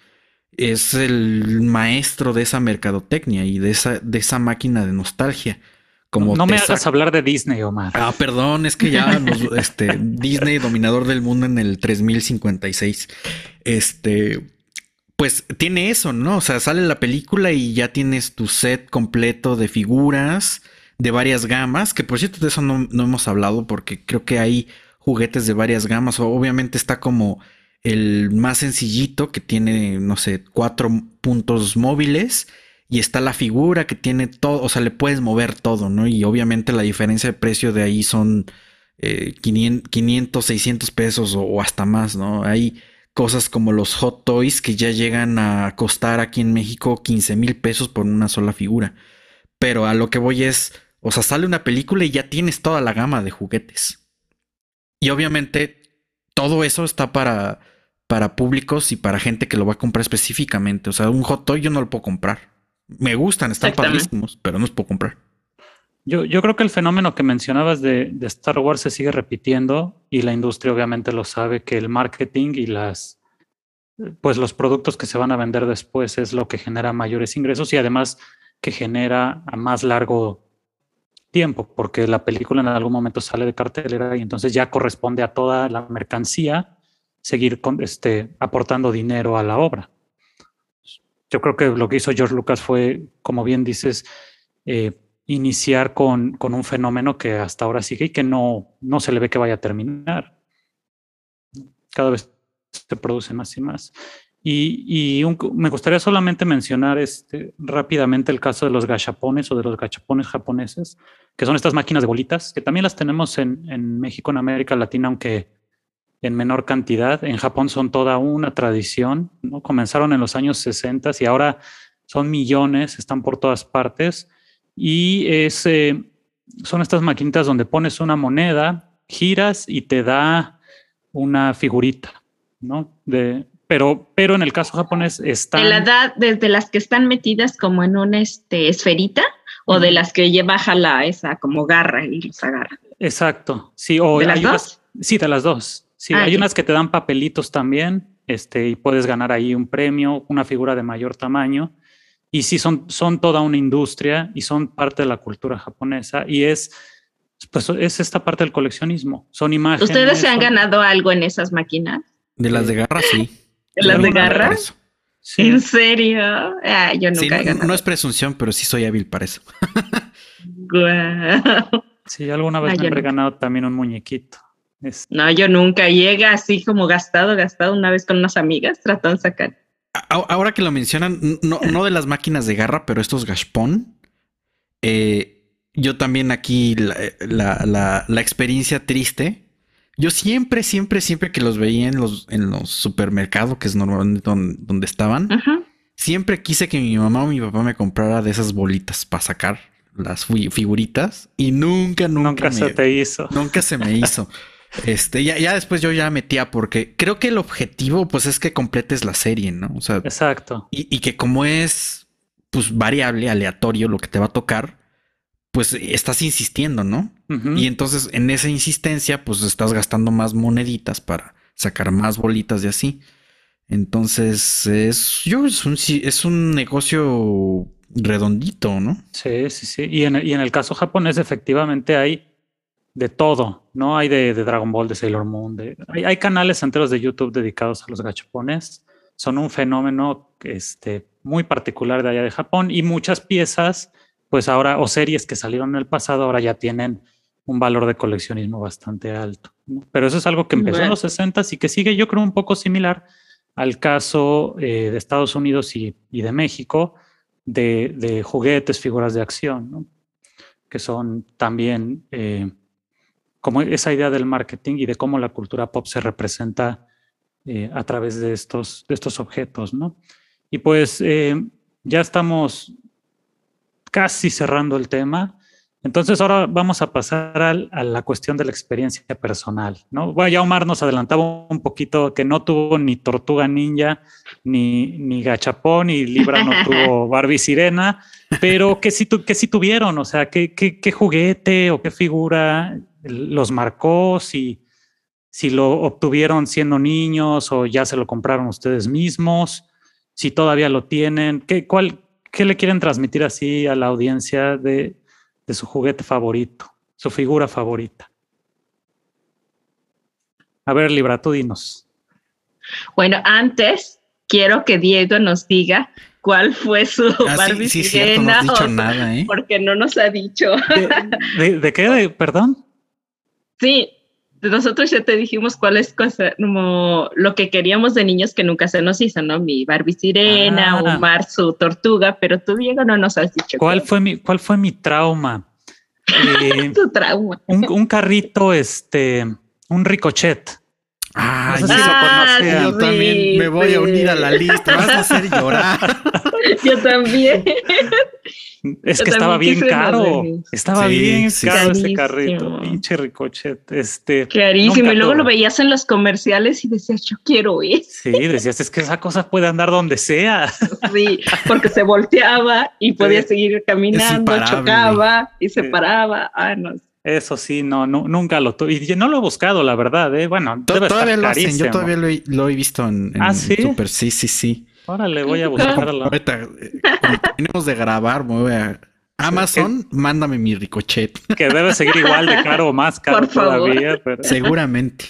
es el maestro de esa mercadotecnia y de esa, de esa máquina de nostalgia. Como no, me hagas hablar de Disney, Omar. Ah, perdón, es que ya este, Disney, dominador del mundo en el 3056. Este, pues tiene eso, ¿no? O sea, sale la película y ya tienes tu set completo de figuras de varias gamas, que por cierto de eso no, hemos hablado porque creo que hay juguetes de varias gamas. Obviamente está como el más sencillito que tiene, no sé, cuatro puntos móviles y está la figura que tiene todo, o sea, le puedes mover todo, ¿no? Y obviamente la diferencia de precio de ahí son 500, 600 pesos o, hasta más, ¿no? Hay cosas como los hot toys que ya llegan a costar aquí en México 15 mil pesos por una sola figura. Pero a lo que voy es, o sea, sale una película y ya tienes toda la gama de juguetes. Y obviamente todo eso está para para públicos y para gente que lo va a comprar específicamente. O sea, un hot toy yo no lo puedo comprar. Me gustan, están padrísimos, pero no los puedo comprar. Yo, yo creo que el fenómeno que mencionabas de, Star Wars se sigue repitiendo y la industria obviamente lo sabe que el marketing y las pues los productos que se van a vender después es lo que genera mayores ingresos y además que genera a más largo tiempo, porque la película en algún momento sale de cartelera y entonces ya corresponde a toda la mercancía seguir con, este, aportando dinero a la obra. Yo creo que lo que hizo George Lucas fue, como bien dices, eh, iniciar con, con, un fenómeno que hasta ahora sigue y que no, no se le ve que vaya a terminar. Cada vez se produce más y más. Y, y me gustaría solamente mencionar este, rápidamente el caso de los gachapones o de los gachapones japoneses, que son estas máquinas de bolitas, que también las tenemos en, en México, en América Latina, aunque en menor cantidad. En Japón son toda una tradición, ¿no? Comenzaron en los años 60 y ahora son millones, están por todas partes. Y es, eh, son estas maquinitas donde pones una moneda, giras y te da una figurita, ¿no? De, pero, pero en el caso japonés está. De la edad, desde las que están metidas como en una este, esferita o de las que lleva jala esa como garra y los agarra. Exacto, sí, o ¿De las dos? sí, de las dos. Sí, Ah, hay unas que te dan papelitos también, este, y puedes ganar ahí un premio, una figura de mayor tamaño. Y sí, son, son toda una industria y son parte de la cultura japonesa. Y es, pues, es esta parte del coleccionismo. Son imágenes. ¿Ustedes se han son- ganado algo en esas máquinas? De las de garra, sí. ¿En las de garra? Sí. ¿En serio? Ah, yo nunca Sí, he no, ganado. no es presunción, pero sí soy hábil para eso. Guau. Sí, alguna vez Ah, me nunca. ganado también un muñequito. Es- No, yo nunca. Llega así como gastado, gastado una vez con unas amigas, tratando de sacar. Ahora que lo mencionan, no, no de las máquinas de garra, pero estos gashpon. eh, yo también aquí la, la- la- la experiencia triste. Yo siempre, siempre, siempre que los veía en los, en los supermercados, que es normalmente donde, donde estaban, siempre quise que mi mamá o mi papá me comprara de esas bolitas para sacar las fi- figuritas y nunca, nunca, Nunca me- se te hizo. Nunca se me hizo. Este, ya, ya después yo ya metía porque creo que el objetivo pues es que completes la serie, ¿no? O sea, Exacto. y, y que como es pues variable, aleatorio lo que te va a tocar, pues estás insistiendo, ¿no? Y entonces en esa insistencia pues estás gastando más moneditas para sacar más bolitas de así. Entonces es, yo es un, es un negocio redondito, ¿no? Sí, sí, sí. Y en, y en el caso japonés, efectivamente hay de todo, ¿no? Hay de, de Dragon Ball, de Sailor Moon, de, hay, hay canales enteros de YouTube dedicados a los gachapones. Son un fenómeno este, muy particular de allá de Japón y muchas piezas, pues ahora, o series que salieron en el pasado, ahora ya tienen un valor de coleccionismo bastante alto. ¿no? Pero eso es algo que empezó en los 60 y que sigue, yo creo, un poco similar al caso eh, de Estados Unidos y, y de México, de, de juguetes, figuras de acción, ¿no? que son también eh, como esa idea del marketing y de cómo la cultura pop se representa eh, a través de estos, de estos objetos. ¿no? Y pues eh, ya estamos casi cerrando el tema. Entonces ahora vamos a pasar al- a la cuestión de la experiencia personal, ¿no? Bueno, ya Omar nos adelantaba un poquito que no tuvo ni Tortuga Ninja, ni, ni Gachapón, y Libra no tuvo Barbie Sirena, pero que sí, tu- que sí tuvieron, o sea, ¿qué, qué, qué juguete o qué figura los marcó, si, si lo obtuvieron siendo niños o ya se lo compraron ustedes mismos, si todavía lo tienen, ¿qué, cuál, qué le quieren transmitir así a la audiencia de, de su juguete favorito, su figura favorita? A ver, Libra, tú dinos. Bueno, antes quiero que Diego nos diga cuál fue su Ah, Barbie sí, sí, cierto, no sirena, has dicho o- nada, ¿eh? porque no nos ha dicho. ¿De, de- de qué? De- perdón. Sí, nosotros ya te dijimos cuál es cosa, como lo que queríamos de niños que nunca se nos hizo, ¿no? Mi Barbie sirena, Ah. Omar su tortuga, pero tú, Diego, no nos has dicho ¿Cuál qué fue mi, cuál fue mi trauma? Eh, tu trauma. un, un carrito, este, un ricochet. Ah, No sé si yo- lo Ah, yo también me voy sí. a unir a la lista. Vas a hacer llorar. Yo también. Es Yo que estaba bien caro. Estaba Sí, bien sí, caro ese Carísimo. carrito. Pinche ricochet. Este, Clarísimo. Nunca Y luego lo veías en los comerciales y decías, yo quiero ir. sí, decías, es que esa cosa puede andar donde sea. Sí, porque se volteaba y podía Sí. seguir caminando, chocaba y se Sí. paraba. Ah, no. Eso sí, no, no nunca lo tuve. Y no lo he buscado, la verdad, ¿eh? Bueno, debe Todavía estar lo hacen. Yo carísimo. todavía lo he, lo he visto en, en ¿Ah, sí? Super. Sí, sí, sí. Órale, voy a buscarlo. Ahorita, eh, cuando terminemos de grabar, me voy a Amazon, mándame mi ricochet. Que debe seguir igual de caro o más caro Por favor. todavía. Pero, Seguramente.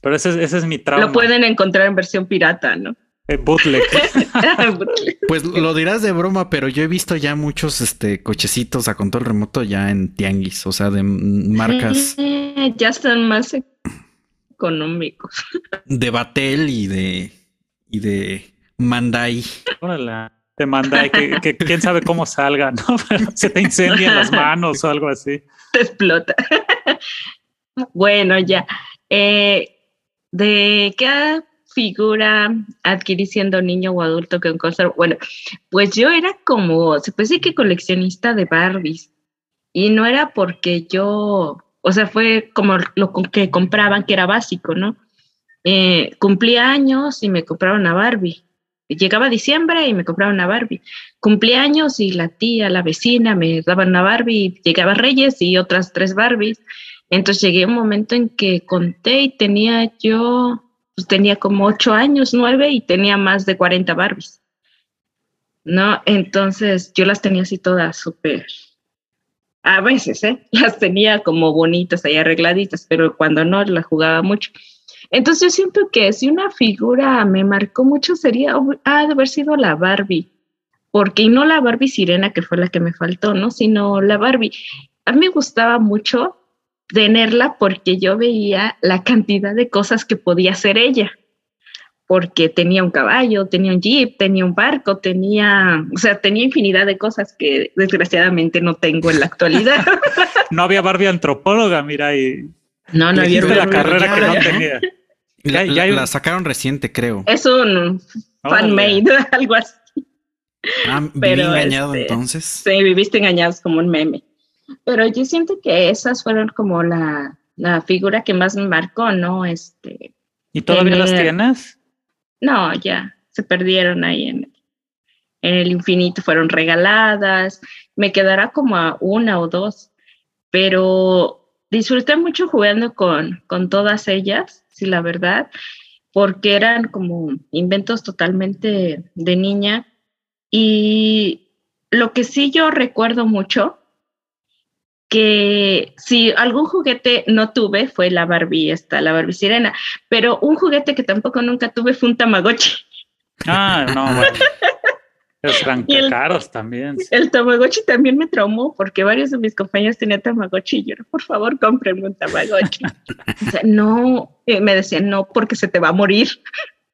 pero ese, es- ese es mi trauma. Lo pueden encontrar en versión pirata, ¿no? Eh, bootleg. Pues lo dirás de broma, pero yo he visto ya muchos este cochecitos a control remoto ya en tianguis, o sea, de marcas Eh, ya están más económicos. de Batel y de y de Mandai. Órale. Te manda, que, que quién sabe cómo salga, ¿no? Pero se te incendian las manos o algo así. Te explota. bueno, ya. Eh, ¿De qué figura adquirí siendo niño o adulto que conservo? Bueno, pues yo era como, se puede decir que coleccionista de Barbies. Y no era porque yo, o sea, fue como lo que compraban, que era básico, ¿no? Eh, cumplía años y me compraron una Barbie. Llegaba diciembre y me compraban una Barbie. Cumplía años y la tía, la vecina me daban una Barbie. Llegaba Reyes y otras tres Barbies. Entonces llegué a un momento en que conté y tenía yo, pues tenía como ocho años, nueve y tenía más de 40 Barbies. ¿No? Entonces yo las tenía así todas súper a veces, ¿eh? Las tenía como bonitas ahí arregladitas, pero cuando no, las jugaba mucho. Entonces yo siento que si una figura me marcó mucho sería, ha de haber sido la Barbie, porque y no la Barbie sirena que fue la que me faltó, ¿no? Sino la Barbie. A mí me gustaba mucho tenerla porque yo veía la cantidad de cosas que podía hacer ella porque tenía un caballo, tenía un jeep, tenía un barco, tenía, o sea, tenía infinidad de cosas que desgraciadamente no tengo en la actualidad. no había Barbie antropóloga, mira, y no, no había la carrera que no tenía. La, la, sacaron reciente, creo. Es un fan-made, algo así. Ah, viví engañado este, entonces. Sí, viviste engañados como un meme. Pero yo siento que esas fueron como la, la figura que más me marcó, ¿no? Este. ¿Y todavía las tienes? No, ya se perdieron ahí en, en el infinito, fueron regaladas, me quedará como a una o dos, pero disfruté mucho jugando con, con todas ellas, sí, la verdad, porque eran como inventos totalmente de niña. Y lo que sí yo recuerdo mucho, que si algún juguete no tuve fue la Barbie esta, la Barbie sirena, pero un juguete que tampoco nunca tuve fue un Tamagotchi. Ah, no, bueno. Eran caros también. El Tamagotchi también me traumó porque varios de mis compañeros tenían Tamagotchi y yo, por favor, cómprenme un Tamagotchi. o sea, no, eh, me decían, no, porque se te va a morir.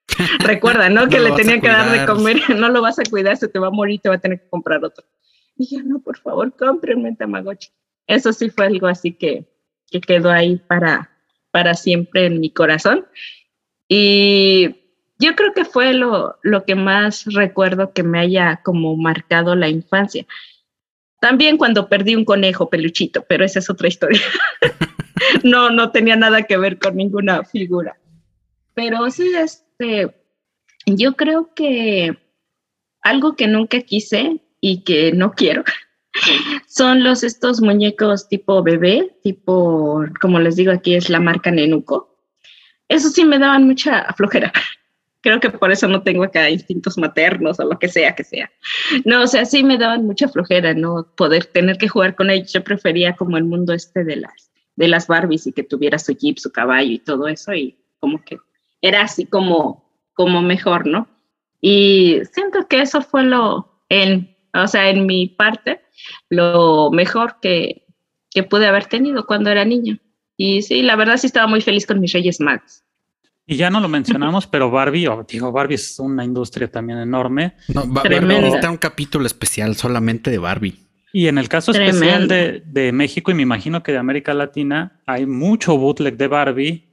Recuerda, ¿no? que le tenían que dar de comer, no lo vas a cuidar, se te va a morir, te va a tener que comprar otro. Y yo, no, por favor, cómprenme un Tamagotchi eso sí fue algo así que, que quedó ahí para, para siempre en mi corazón. Y yo creo que fue lo, lo que más recuerdo que me haya como marcado la infancia. También cuando perdí un conejo peluchito, pero esa es otra historia. no, no tenía nada que ver con ninguna figura. Pero sí, este, yo creo que algo que nunca quise y que no quiero son los estos muñecos tipo bebé, tipo, como les digo aquí, es la marca Nenuco. Eso sí me daban mucha flojera. Creo que por eso no tengo acá instintos maternos o lo que sea que sea. No, o sea, sí me daban mucha flojera, ¿no? Poder tener que jugar con ellos. Yo prefería como el mundo este de las, de las Barbies y que tuviera su jeep, su caballo y todo eso y como que era así como, como mejor, ¿no? Y siento que eso fue lo, en, o sea, en mi parte, lo mejor que, que pude haber tenido cuando era niña. Y sí, la verdad sí estaba muy feliz con mis Reyes Magos. Y ya no lo mencionamos, pero Barbie, o digo, Barbie es una industria también enorme. No, Barbie necesita un capítulo especial solamente de Barbie. Y en el caso especial de, de, México y me imagino que de América Latina, hay mucho bootleg de Barbie.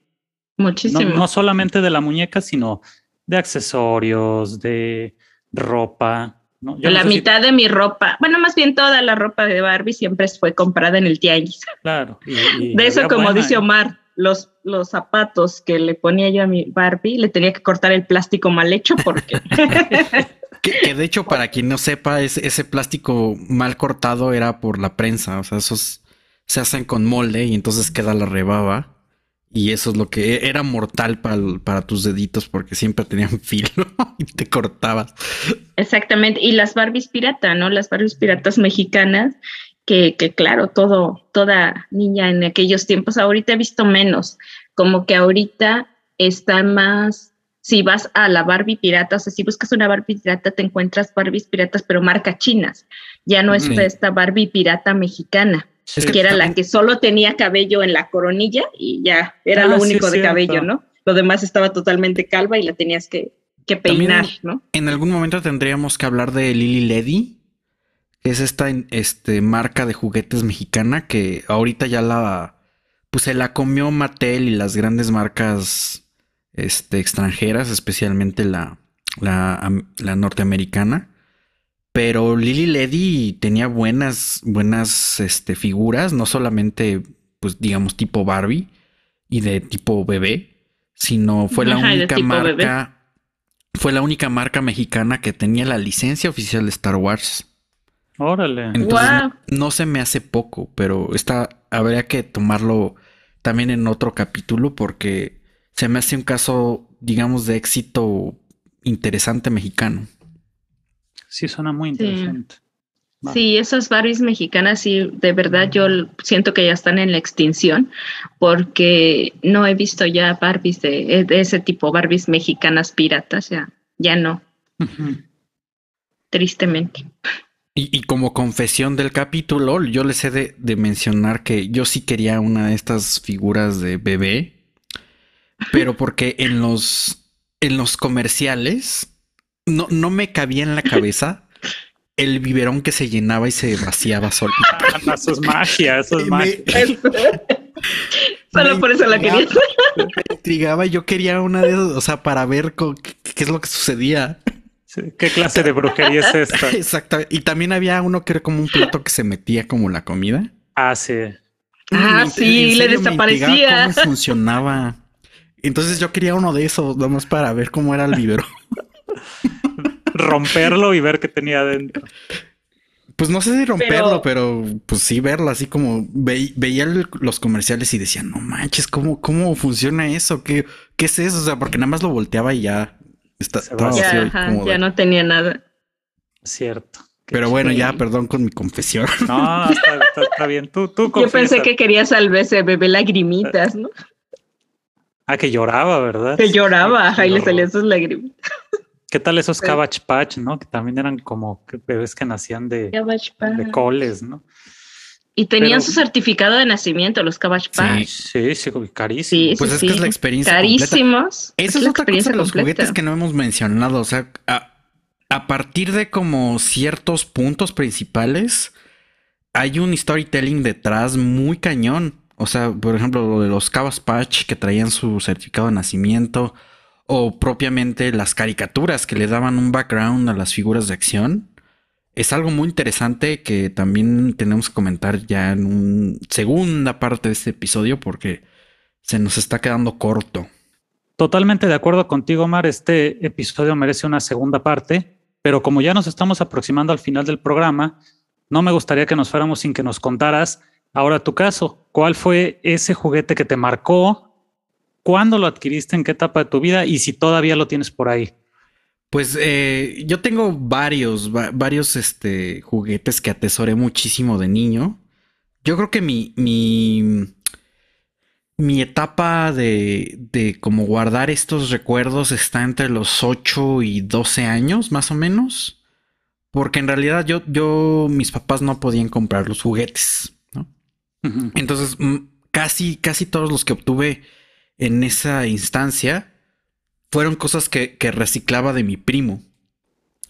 Muchísimo. no solamente de la muñeca, sino de accesorios, de ropa la mitad de mi ropa, bueno, más bien toda la ropa de Barbie siempre fue comprada en el tianguis. Claro. de eso, como dice ¿eh? Omar, los, los zapatos que le ponía yo a mi Barbie, le tenía que cortar el plástico mal hecho porque... que, de hecho, para quien no sepa, ese, ese plástico mal cortado era por la prensa, o sea, esos se hacen con molde y entonces queda la rebaba. Y eso es lo que era mortal para, tus deditos porque siempre tenían filo y te cortabas. Exactamente. Y las Barbies pirata, ¿no? Las Barbies piratas mexicanas, que, que claro, todo, toda niña en aquellos tiempos, ahorita he visto menos, como que ahorita está más, si vas a la Barbie pirata, o sea, si buscas una Barbie pirata, te encuentras Barbies piratas, pero marca chinas. Ya no es esta Barbie pirata mexicana que era la que solo tenía cabello en la coronilla y ya era lo ah, único de cabello, ¿no? Lo demás estaba totalmente calva y la tenías que, peinar, ¿no? En algún momento tendríamos que hablar de Lily que es esta este, marca de juguetes mexicana que ahorita ya la, pues se la comió Mattel y las grandes marcas este, extranjeras, especialmente la, la, la norteamericana. Pero Lily Ledy tenía buenas, buenas este, figuras, no solamente, pues digamos, tipo Barbie y de tipo bebé, sino fue la única marca, fue la única marca mexicana que tenía la licencia oficial de Star Wars. Órale. Entonces no, se me hace poco, pero está, habría que tomarlo también en otro capítulo porque se me hace un caso, digamos, de éxito interesante mexicano. Sí, suena muy interesante. Sí. esas Barbies mexicanas sí, de verdad yo siento que ya están en la extinción porque no he visto ya Barbies de, ese tipo, Barbies mexicanas piratas, ya, ya no. Tristemente. Y, como confesión del capítulo, yo les he de, mencionar que yo sí quería una de estas figuras de bebé, pero porque en los, en los comerciales no, no me cabía en la cabeza el biberón que se llenaba y se vaciaba solo. Ah, eso es magia, eso es magia. Solo por eso la quería. Me intrigaba, yo quería una de esas, o sea, para ver qué, es lo que sucedía. ¿Qué clase de brujería es esta? Exacto. Y también había uno que era como un plato que se metía como la comida. Ah, sí. Ah, sí, le desaparecía. ¿Cómo funcionaba? Entonces yo quería uno de esos, nomás para ver cómo era el biberón romperlo y ver qué tenía adentro. Pues no sé si romperlo, pero, pues sí verlo, así como veía los comerciales y decía, no manches, ¿cómo, cómo funciona eso? ¿Qué, ¿Qué es eso? O sea, porque nada más lo volteaba y ya está, ya, no tenía nada. Cierto. Pero bueno, ya, perdón con mi confesión. No, está, bien. Tú, tú Yo pensé que querías al veces bebé lagrimitas, ¿no? Ah, que lloraba, ¿verdad? Que lloraba, ajá, y le salían sus lagrimitas. ¿Qué tal esos Cabbage Patch, no? Que también eran como bebés que nacían de, de coles, ¿no? Y tenían su certificado de nacimiento, los Cabbage Patch. Sí, sí, carísimo. pues es que es la experiencia. Carísimos. Esa es, otra cosa de los juguetes que no hemos mencionado. O sea, a, partir de como ciertos puntos principales, hay un storytelling detrás muy cañón. O sea, por ejemplo, lo de los Cabbage Patch que traían su certificado de nacimiento o propiamente las caricaturas que le daban un background a las figuras de acción. Es algo muy interesante que también tenemos que comentar ya en una segunda parte de este episodio porque se nos está quedando corto. Totalmente de acuerdo contigo, Mar. Este episodio merece una segunda parte, pero como ya nos estamos aproximando al final del programa, no me gustaría que nos fuéramos sin que nos contaras ahora tu caso. ¿Cuál fue ese juguete que te marcó ¿Cuándo lo adquiriste? ¿En qué etapa de tu vida? Y si todavía lo tienes por ahí. Pues eh, yo tengo varios, varios este, juguetes que atesoré muchísimo de niño. Yo creo que mi, mi, mi etapa de, de como guardar estos recuerdos está entre los 8 y 12 años, más o menos. Porque en realidad yo, yo, mis papás no podían comprar los juguetes, ¿no? Entonces, casi, casi todos los que obtuve en esa instancia fueron cosas que, reciclaba de mi primo.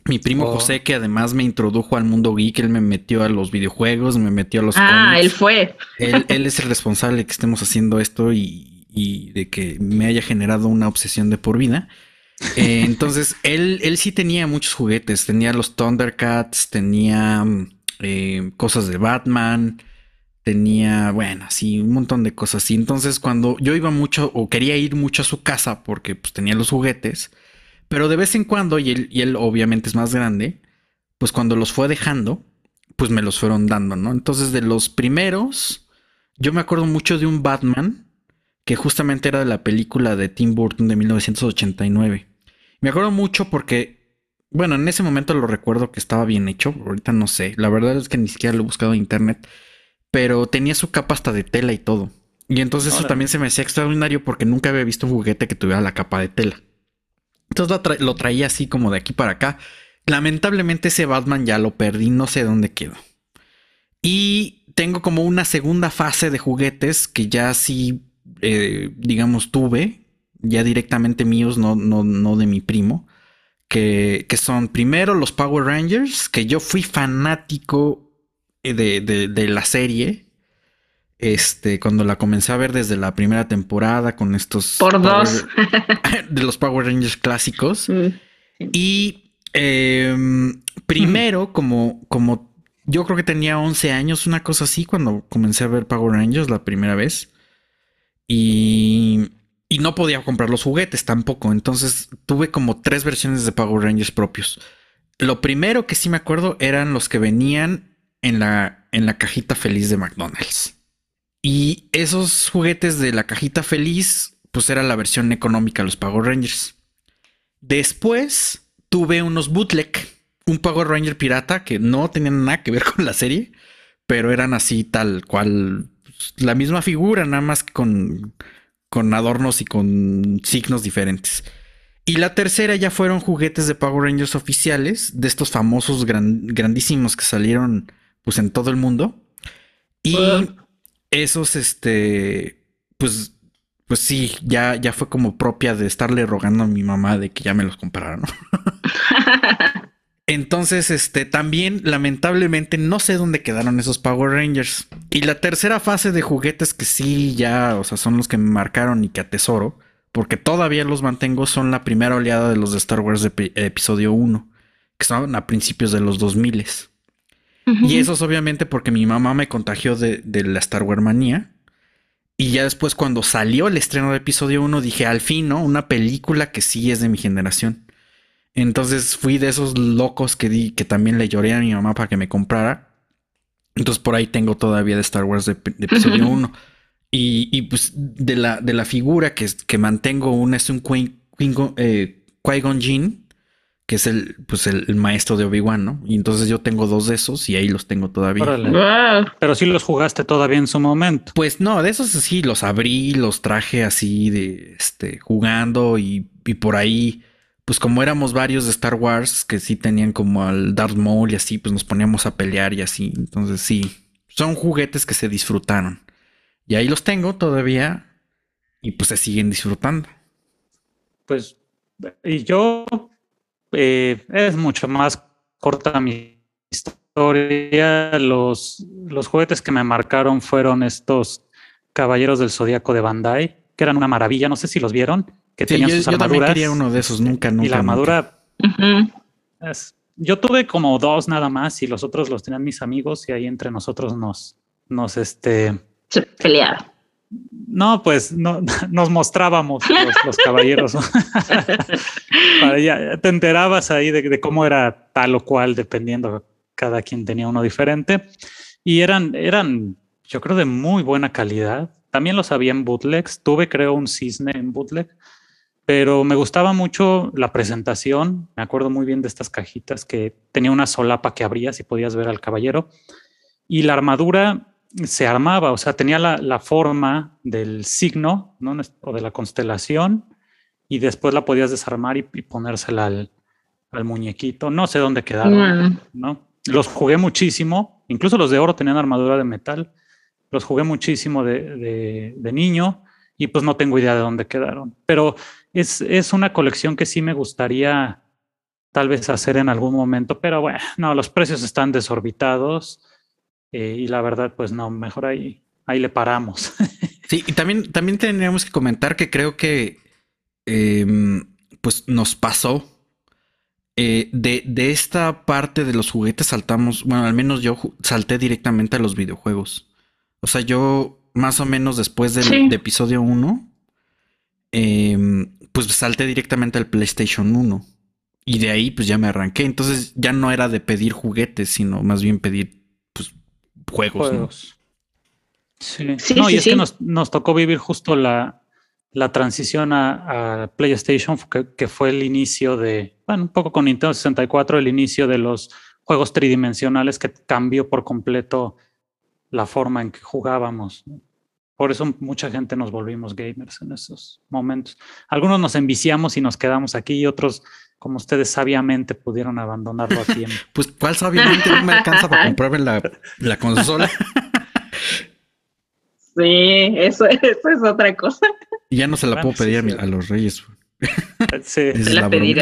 Mi primo oh. José, que además me introdujo al mundo geek, él me metió a los videojuegos, me metió a los. Ah, él fue. Él, es el responsable de que estemos haciendo esto y, de que me haya generado una obsesión de por vida. Eh, entonces, él, él sí tenía muchos juguetes. Tenía los Thundercats, tenía eh, cosas de Batman, tenía, bueno, así un montón de cosas Y Entonces, cuando yo iba mucho o quería ir mucho a su casa porque pues tenía los juguetes, pero de vez en cuando, y él, y él obviamente es más grande, pues cuando los fue dejando, pues me los fueron dando, ¿no? Entonces, de los primeros, yo me acuerdo mucho de un Batman que justamente era de la película de Tim Burton de 1989. Me acuerdo mucho porque, bueno, en ese momento lo recuerdo que estaba bien hecho, ahorita no sé, la verdad es que ni siquiera lo he buscado en internet pero tenía su capa hasta de tela y todo. Y entonces eso también se me hacía extraordinario porque nunca había visto un juguete que tuviera la capa de tela. Entonces lo, traía así como de aquí para acá. Lamentablemente ese Batman ya lo perdí, no sé dónde quedó. Y tengo como una segunda fase de juguetes que ya sí, eh, digamos, tuve, ya directamente míos, no, no, no de mi primo, que, que son primero los Power Rangers, que yo fui fanático de, la serie. Este, cuando la comencé a ver desde la primera temporada con estos. Por dos. de los Power Rangers clásicos. Mm, y Em, primero, como, como yo creo que tenía 11 años, una cosa así, cuando comencé a ver Power Rangers la primera vez. Y, y no podía comprar los juguetes tampoco. Entonces tuve como tres versiones de Power Rangers propios. Lo primero que sí me acuerdo eran los que venían en la, en la cajita feliz de McDonald's. Y esos juguetes de la cajita feliz, pues era la versión económica de los Power Rangers. Después tuve unos bootleg, un Power Ranger pirata que no tenían nada que ver con la serie, pero eran así tal cual, la misma figura, nada más que con, con adornos y con signos diferentes. Y la tercera ya fueron juguetes de Power Rangers oficiales, de estos famosos grandísimos que salieron pues en todo el mundo. Y esos, este, pues, pues sí, ya, ya fue como propia de estarle rogando a mi mamá de que ya me los comprara, ¿no? Entonces, este, también lamentablemente no sé dónde quedaron esos Power Rangers. Y la tercera fase de juguetes que sí ya, o sea, son los que me marcaron y que atesoro porque todavía los mantengo, son la primera oleada de los de Star Wars de episodio 1, que son a principios de los 2000. Y eso es obviamente porque mi mamá me contagió de, la Star Wars manía. Y ya después cuando salió el estreno de episodio 1 dije, al fin, ¿no? Una película que sí es de mi generación. Entonces fui de esos locos que di, que también le lloré a mi mamá para que me comprara. Entonces por ahí tengo todavía de Star Wars de, episodio 1. Y, pues de la, de la figura que, que mantengo una es un eh, Qui-Gon Jinn, que es el, pues el, maestro de Obi-Wan, ¿no? Y entonces yo tengo dos de esos y ahí los tengo todavía. Pero sí los jugaste todavía en su momento. Pues no, de esos sí los abrí, los traje así de este jugando y, y por ahí, pues como éramos varios de Star Wars que sí tenían como al Darth Maul y así, pues nos poníamos a pelear y así. Entonces sí, son juguetes que se disfrutaron. Y ahí los tengo todavía y pues se siguen disfrutando. Pues, y yo, eh, es mucho más corta mi historia. Los, los juguetes que me marcaron fueron estos Caballeros del Zodíaco de Bandai, que eran una maravilla. No sé si los vieron, que tenían sus armaduras. Yo también quería uno de esos, nunca, nunca. Y la armadura. yo tuve como dos nada más y los otros los tenían mis amigos y ahí entre nosotros nos, nos, este, se No, pues no, nos mostrábamos los, caballeros. ya, te enterabas ahí de, cómo era tal o cual, dependiendo, cada quien tenía uno diferente. Y eran, eran, yo creo, de muy buena calidad. También los había en bootlegs. Tuve, creo, un cisne en bootleg. Pero me gustaba mucho la presentación. Me acuerdo muy bien de estas cajitas que tenía una solapa que abrías y podías ver al caballero. Y la armadura se armaba, o sea, tenía la, forma del signo ¿no? o de la constelación y después la podías desarmar y, ponérsela al, muñequito. No sé dónde quedaron, ¿no? Los jugué muchísimo, incluso los de oro tenían armadura de metal. Los jugué muchísimo de, niño y pues no tengo idea de dónde quedaron. Pero es, es una colección que sí me gustaría tal vez hacer en algún momento, pero bueno, no, los precios están desorbitados eh, y la verdad, pues no, mejor ahí, ahí le paramos. sí, y también, también tendríamos que comentar que creo que em, pues nos pasó. Eh, de, de, esta parte de los juguetes saltamos, bueno, al menos yo salté directamente a los videojuegos. O sea, yo más o menos después del episodio 1, em, pues salté directamente al PlayStation 1. Y de ahí pues ya me arranqué. Entonces ya no era de pedir juguetes, sino más bien pedir juegos. Sí. no, y es que nos, nos, tocó vivir justo la, la transición a, PlayStation, que, fue el inicio de, bueno, un poco con Nintendo 64, el inicio de los juegos tridimensionales que cambió por completo la forma en que jugábamos. Por eso mucha gente nos volvimos gamers en esos momentos. Algunos nos enviciamos y nos quedamos aquí y otros como ustedes sabiamente pudieron abandonarlo a tiempo. pues, ¿cuál sabiamente no me alcanza para comprarme la, consola? sí, eso, eso, es otra cosa. Y ya no se la puedo pedir a los reyes. sí, la ni,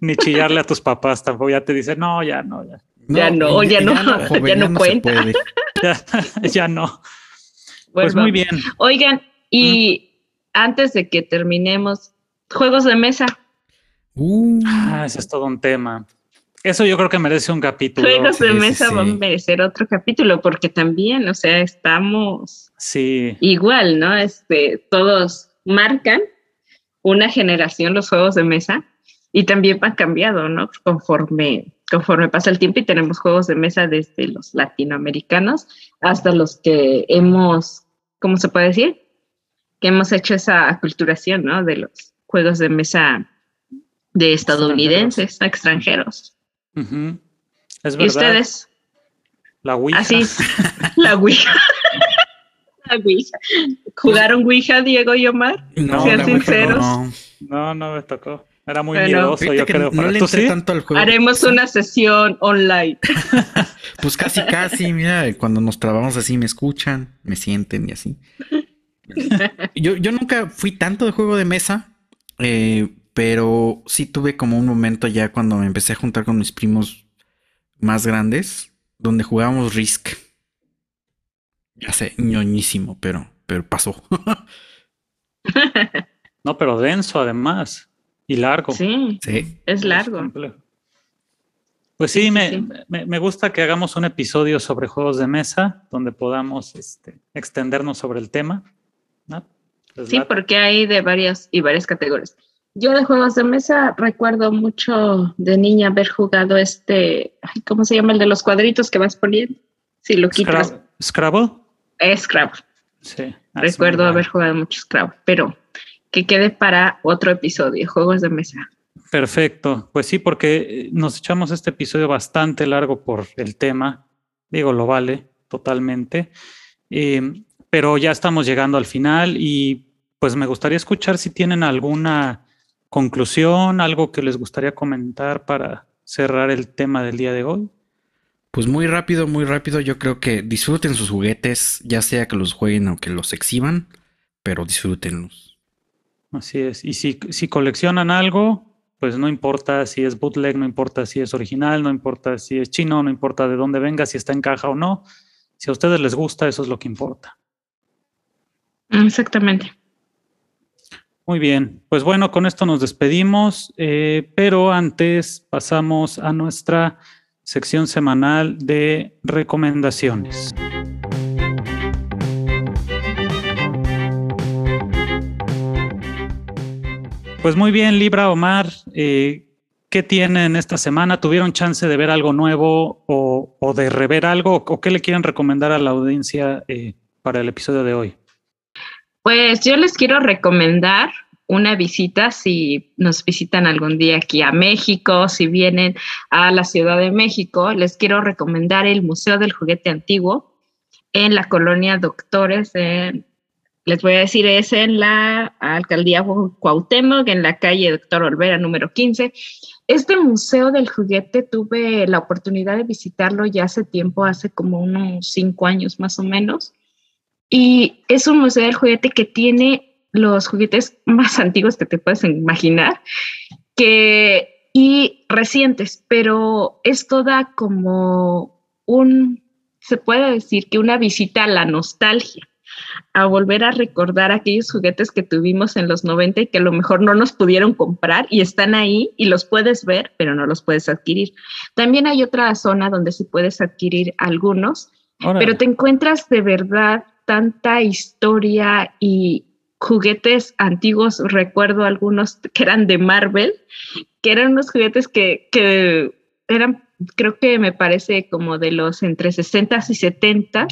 ni, chillarle a tus papás tampoco. Ya te dicen, no, ya no, ya. ya no, ya, no, ya no, cuenta. ya, no. Pues muy bien. Oigan, y antes de que terminemos, juegos de mesa. Uh. Ah, ese es todo un tema. Eso yo creo que merece un capítulo. Juegos de mesa van a merecer otro capítulo porque también, o sea, estamos sí. igual, ¿no? Este, todos marcan una generación los juegos de mesa y también han cambiado, ¿no? Conforme, conforme pasa el tiempo y tenemos juegos de mesa desde los latinoamericanos hasta los que hemos, ¿cómo se puede decir? Que hemos hecho esa aculturación, ¿no? De los juegos de mesa de estadounidenses, extranjeros. Es verdad. ¿Y ustedes? La Ouija. Así la Ouija. la Ouija. ¿Jugaron Ouija, Diego y Omar? No, Sean sinceros. No. no. me tocó. Era muy miedoso, yo creo. No le entré tanto al juego. Haremos una sesión online. pues casi, casi, mira, cuando nos trabamos así me escuchan, me sienten y así. Yo, yo nunca fui tanto de juego de mesa, eh, pero sí tuve como un momento ya cuando me empecé a juntar con mis primos más grandes, donde jugábamos Risk. Ya sé, ñoñísimo, pero, pero pasó. no, pero denso además. Y largo. Sí, sí. es largo. pues sí, me, Me, gusta que hagamos un episodio sobre juegos de mesa, donde podamos este, extendernos sobre el tema. Sí, porque hay de varias y varias categorías. Yo de juegos de mesa recuerdo mucho de niña haber jugado este, ¿cómo se llama? El de los cuadritos que vas poniendo. Si lo quitas. ¿Scrabble? Scrabble. Sí. Recuerdo haber jugado mucho Scrabble, pero que quede para otro episodio, juegos de mesa. Perfecto. Pues sí, porque nos echamos este episodio bastante largo por el tema. Digo, lo vale totalmente. Eh, pero ya estamos llegando al final y pues me gustaría escuchar si tienen alguna conclusión, algo que les gustaría comentar para cerrar el tema del día de hoy. Pues muy rápido, muy rápido, yo creo que disfruten sus juguetes, ya sea que los jueguen o que los exhiban, pero disfrútenlos. Así es, y si, si coleccionan algo, pues no importa si es bootleg, no importa si es original, no importa si es chino, no importa de dónde venga, si está en caja o no, si a ustedes les gusta, eso es lo que importa. Exactamente. Muy bien, pues bueno, con esto nos despedimos, eh, pero antes pasamos a nuestra sección semanal de recomendaciones. Pues muy bien, Libra Omar, eh, ¿qué tienen esta semana? ¿Tuvieron chance de ver algo nuevo o, de rever algo? ¿O qué le quieren recomendar a la audiencia eh, para el episodio de hoy? Pues yo les quiero recomendar una visita si nos visitan algún día aquí a México, si vienen a la Ciudad de México, les quiero recomendar el Museo del Juguete Antiguo en la colonia Doctores. les voy a decir, es en la alcaldía Cuauhtémoc, en la calle Doctor Olvera número 15. Este museo del juguete tuve la oportunidad de visitarlo ya hace tiempo, hace como unos cinco años más o menos y es un museo del juguete que tiene los juguetes más antiguos que te puedes imaginar que, y recientes, pero es toda como un, se puede decir que una visita a la nostalgia, a volver a recordar aquellos juguetes que tuvimos en los 90 y que a lo mejor no nos pudieron comprar y están ahí y los puedes ver, pero no los puedes adquirir. También hay otra zona donde sí puedes adquirir algunos, pero te encuentras de verdad tanta historia y juguetes antiguos, recuerdo algunos que eran de Marvel, que eran unos juguetes que, eran, creo que me parece como de los entre 60 y 70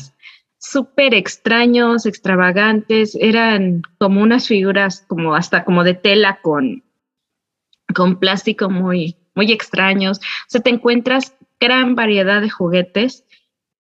súper extraños, extravagantes, eran como unas figuras como hasta como de tela con, con plástico muy, muy extraños. O sea, te encuentras gran variedad de juguetes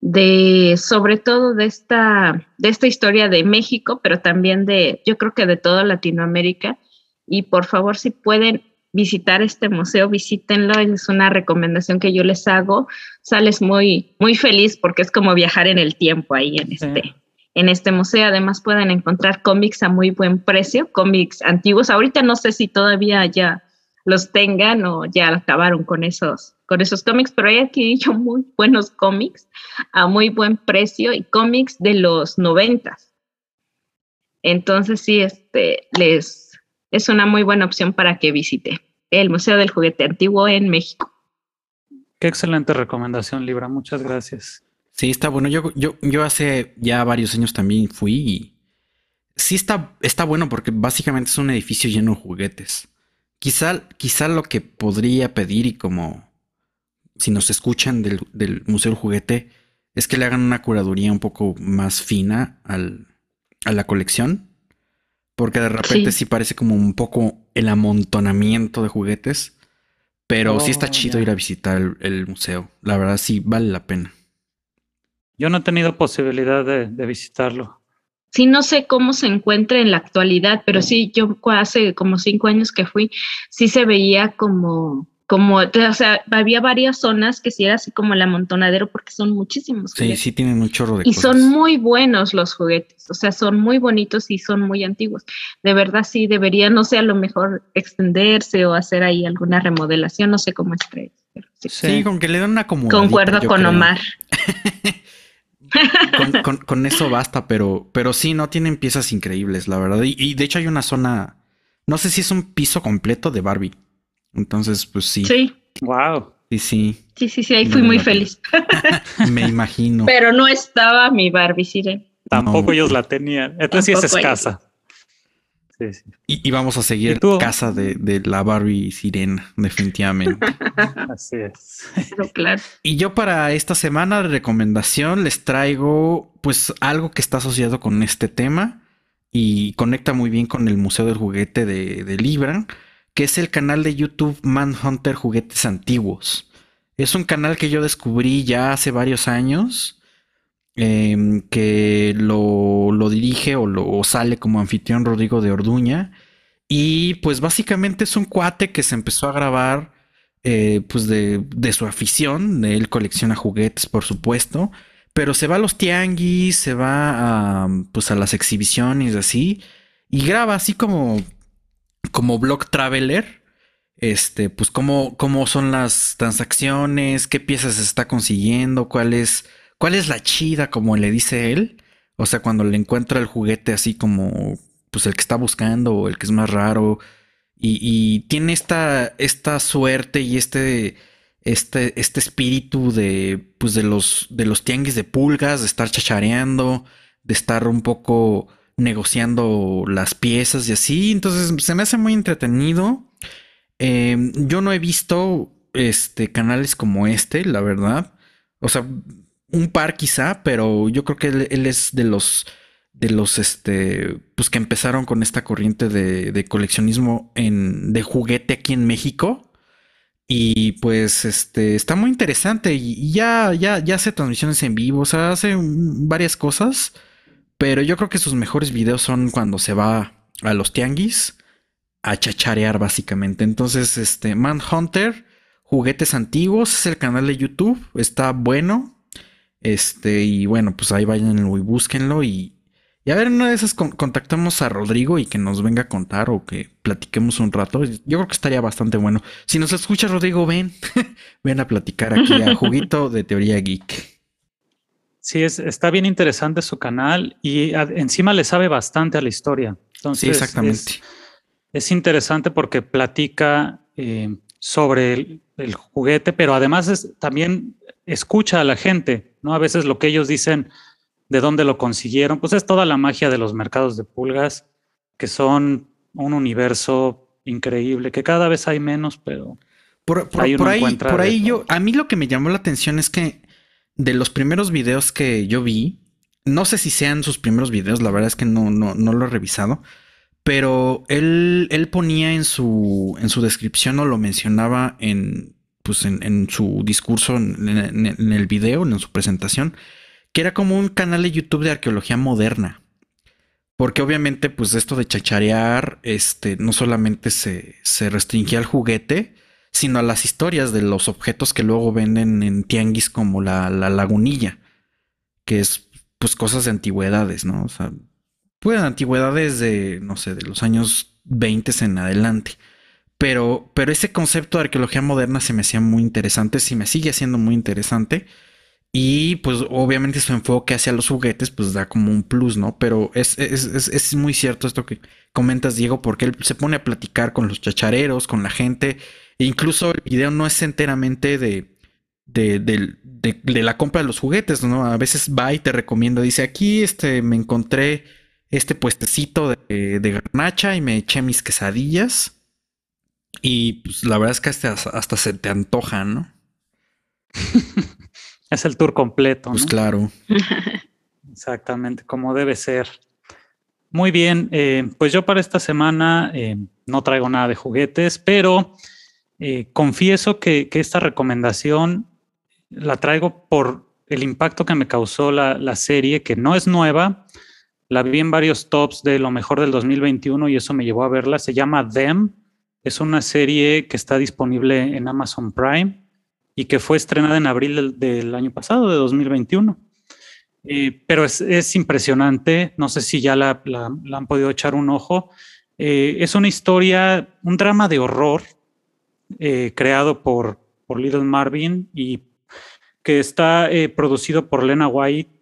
de sobre todo de esta, de esta historia de México, pero también de, yo creo que de toda Latinoamérica. Y por favor, si pueden visitar este museo, visítenlo, es una recomendación que yo les hago. Sales muy, muy feliz porque es como viajar en el tiempo ahí en este, en este museo. Además pueden encontrar cómics a muy buen precio, cómics antiguos. Ahorita no sé si todavía ya los tengan o ya acabaron con esos con esos cómics, pero hay aquí yo muy buenos cómics a muy buen precio y cómics de los noventas. Entonces sí, este, les es una muy buena opción para que visite. el Museo del Juguete Antiguo en México. Qué excelente recomendación, Libra. Muchas gracias. Sí, está bueno. Yo, yo, yo hace ya varios años también fui y sí está, está bueno porque básicamente es un edificio lleno de juguetes. Quizá, quizá lo que podría pedir y como si nos escuchan del, del Museo del Juguete es que le hagan una curaduría un poco más fina al, a la colección. Porque de repente sí. parece como un poco el amontonamiento de juguetes. Pero sí está oh, chido ir a visitar el, el, museo. La verdad sí vale la pena. Yo no he tenido posibilidad de, de visitarlo. Sí, no sé cómo se encuentra en la actualidad, pero sí, yo hace como cinco años que fui, sí se veía como, como, o sea, había varias zonas que sí era así como el amontonadero porque son muchísimos. Sí, sí tienen un chorro de Y cosas. son muy buenos los juguetes, o sea, son muy bonitos y son muy antiguos. De verdad sí debería, no sé, a lo mejor extenderse o hacer ahí alguna remodelación, no sé cómo es. Sí. sí, con que le den una comodidad. Concuerdo con creo. Omar. con, con, con, eso basta, pero, pero sí, no tienen piezas increíbles, la verdad. Y, y, de hecho hay una zona, no sé si es un piso completo de Barbie. Entonces, pues sí. Sí. Wow. Sí, sí. Sí, sí, sí, ahí fui muy feliz. Me imagino. Pero no estaba mi Barbie, Siren. Tampoco no. ellos la tenían. Entonces sí es escasa. Sí, sí. Y, y, vamos a seguir casa de, de, la Barbie sirena, definitivamente. Así es. Pero claro. Y yo para esta semana de recomendación les traigo pues algo que está asociado con este tema y conecta muy bien con el Museo del Juguete de, de Libra, que es el canal de YouTube Manhunter Juguetes Antiguos. Es un canal que yo descubrí ya hace varios años. Eh, que lo, lo dirige o, lo, sale como anfitrión Rodrigo de Orduña. Y pues básicamente es un cuate que se empezó a grabar eh, pues de, de, su afición. Él colecciona juguetes, por supuesto. Pero se va a los tianguis, se va a, pues a las exhibiciones así. Y graba así como, como blog traveler. Este, pues cómo, cómo son las transacciones, qué piezas se está consiguiendo, cuál es ¿Cuál es la chida, como le dice él? O sea, cuando le encuentra el juguete así como, pues el que está buscando o el que es más raro. Y, tiene esta, esta suerte y este, este, este espíritu de, pues de los, de los tianguis de pulgas, de estar chachareando, de estar un poco negociando las piezas y así. Entonces se me hace muy entretenido. Eh, yo no he visto este, canales como este, la verdad. O sea, un par quizá, pero yo creo que él, es de los de los este pues que empezaron con esta corriente de, de, coleccionismo en de juguete aquí en México y pues este está muy interesante y ya ya ya hace transmisiones en vivo, o sea, hace varias cosas, pero yo creo que sus mejores videos son cuando se va a los tianguis a chacharear básicamente. Entonces, este Manhunter Juguetes Antiguos es el canal de YouTube, está bueno, este, y bueno, pues ahí váyanlo y búsquenlo. Y, y a ver, una de esas con, contactamos a Rodrigo y que nos venga a contar o que platiquemos un rato. Yo creo que estaría bastante bueno. Si nos escucha Rodrigo, ven, ven a platicar aquí a Juguito de Teoría Geek. Sí, es, está bien interesante su canal y a, encima le sabe bastante a la historia. Entonces, sí, exactamente. Es, es interesante porque platica eh, sobre el, el, juguete, pero además es, también escucha a la gente, ¿no? A veces lo que ellos dicen, de dónde lo consiguieron, pues es toda la magia de los mercados de pulgas, que son un universo increíble, que cada vez hay menos, pero por, por ahí, por ahí, por ahí yo, a mí lo que me llamó la atención es que de los primeros videos que yo vi, no sé si sean sus primeros videos, la verdad es que no, no, no lo he revisado, pero él, él ponía en su, en su descripción o lo mencionaba en, pues en, en su discurso, en, el video, en su presentación, que era como un canal de YouTube de arqueología moderna. Porque obviamente, pues esto de chacharear, este, no solamente se, se restringía al juguete, sino a las historias de los objetos que luego venden en tianguis como la, la lagunilla, que es pues cosas de antigüedades, ¿no? O sea, pues antigüedades de, no sé, de los años 20 en adelante. Pero, pero ese concepto de arqueología moderna se me hacía muy interesante, sí me sigue siendo muy interesante. Y pues obviamente su enfoque hacia los juguetes pues da como un plus, ¿no? Pero es, es, es, es, muy cierto esto que comentas, Diego, porque él se pone a platicar con los chachareros, con la gente. Incluso el video no es enteramente de, de, de, la compra de los juguetes, ¿no? A veces va y te recomienda, dice, aquí este, me encontré este puestecito de garnacha y me eché mis quesadillas. Y pues la verdad es que hasta, hasta se te antoja, ¿no? es el tour completo. Pues claro. Exactamente, como debe ser. Muy bien, eh, pues yo para esta semana eh, no traigo nada de juguetes, pero eh, confieso que, esta recomendación la traigo por el impacto que me causó la, la, serie, que no es nueva. La vi en varios tops de lo mejor del 2021 y eso me llevó a verla. Se llama Them. Es una serie que está disponible en Amazon Prime y que fue estrenada en abril del, año pasado, de 2021. Eh, pero es, impresionante, no sé si ya la, han podido echar un ojo. Eh, es una historia, un drama de horror eh, creado por, por Little Marvin y que está producido por Lena White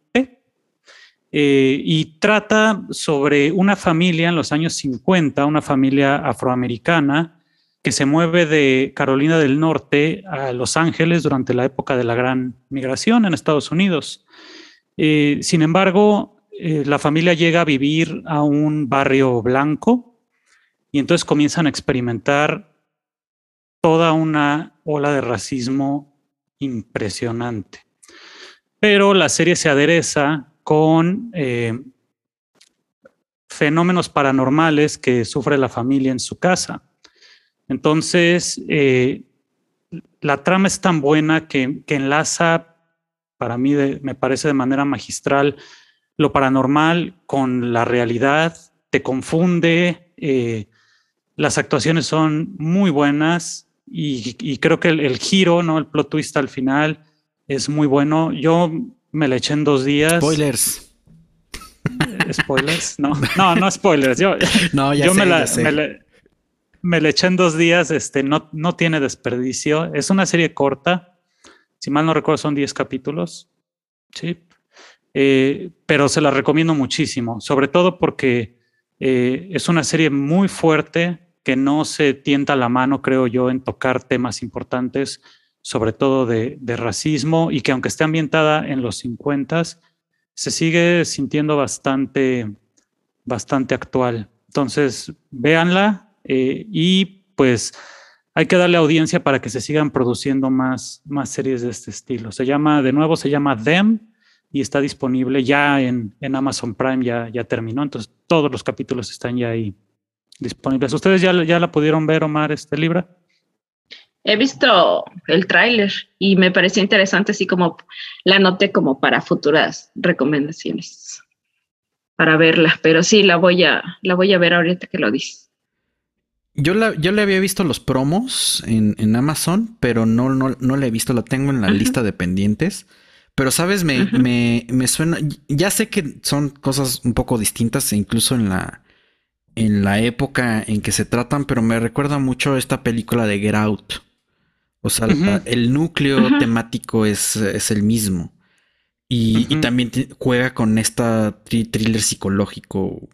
y trata sobre una familia en los años 50, una familia afroamericana que se mueve de Carolina del Norte a Los Ángeles durante la época de la gran migración en Estados Unidos. Eh, sin embargo, eh, la familia llega a vivir a un barrio blanco y entonces comienzan a experimentar toda una ola de racismo impresionante. Pero la serie se adereza con eh, fenómenos paranormales que sufre la familia en su casa. Entonces, eh, la trama es tan buena que, enlaza, para mí me parece de manera magistral, lo paranormal con la realidad, te confunde, eh, las actuaciones son muy buenas y, creo que el, giro, ¿no? el plot twist al final es muy bueno. Yo me la eché en dos días. Spoilers. ¿Spoilers? No, no, no spoilers. Yo, no, ya me, la, me le eché en dos días, este, no, no tiene desperdicio. Es una serie corta, si mal no recuerdo son 10 capítulos, sí, eh, pero se la recomiendo muchísimo, sobre todo porque eh, es una serie muy fuerte que no se tienta la mano, creo yo, en tocar temas importantes, sobre todo de, racismo, y que aunque esté ambientada en los 50, se sigue sintiendo bastante, bastante actual. Entonces, véanla, eh, y pues hay que darle audiencia para que se sigan produciendo más, más series de este estilo. Se llama, de nuevo, se llama Them y está disponible ya en, en Amazon Prime, ya, ya terminó, entonces todos los capítulos están ya ahí disponibles. ¿Ustedes ya, ya la pudieron ver, Omar, este libro? He visto el tráiler y me pareció interesante, así como la anoté como para futuras recomendaciones para verla, pero sí la voy a la voy a ver ahorita que lo dices. Yo, la, yo le había visto los promos en, Amazon, pero no, no, no la he visto, la tengo en la lista de pendientes. Pero, ¿sabes? Me, me, me, suena. Ya sé que son cosas un poco distintas, e incluso en la, en la época en que se tratan, pero me recuerda mucho esta película de Get Out. O sea, el núcleo temático es, es, el mismo. Y, y también juega con esta thriller psicológico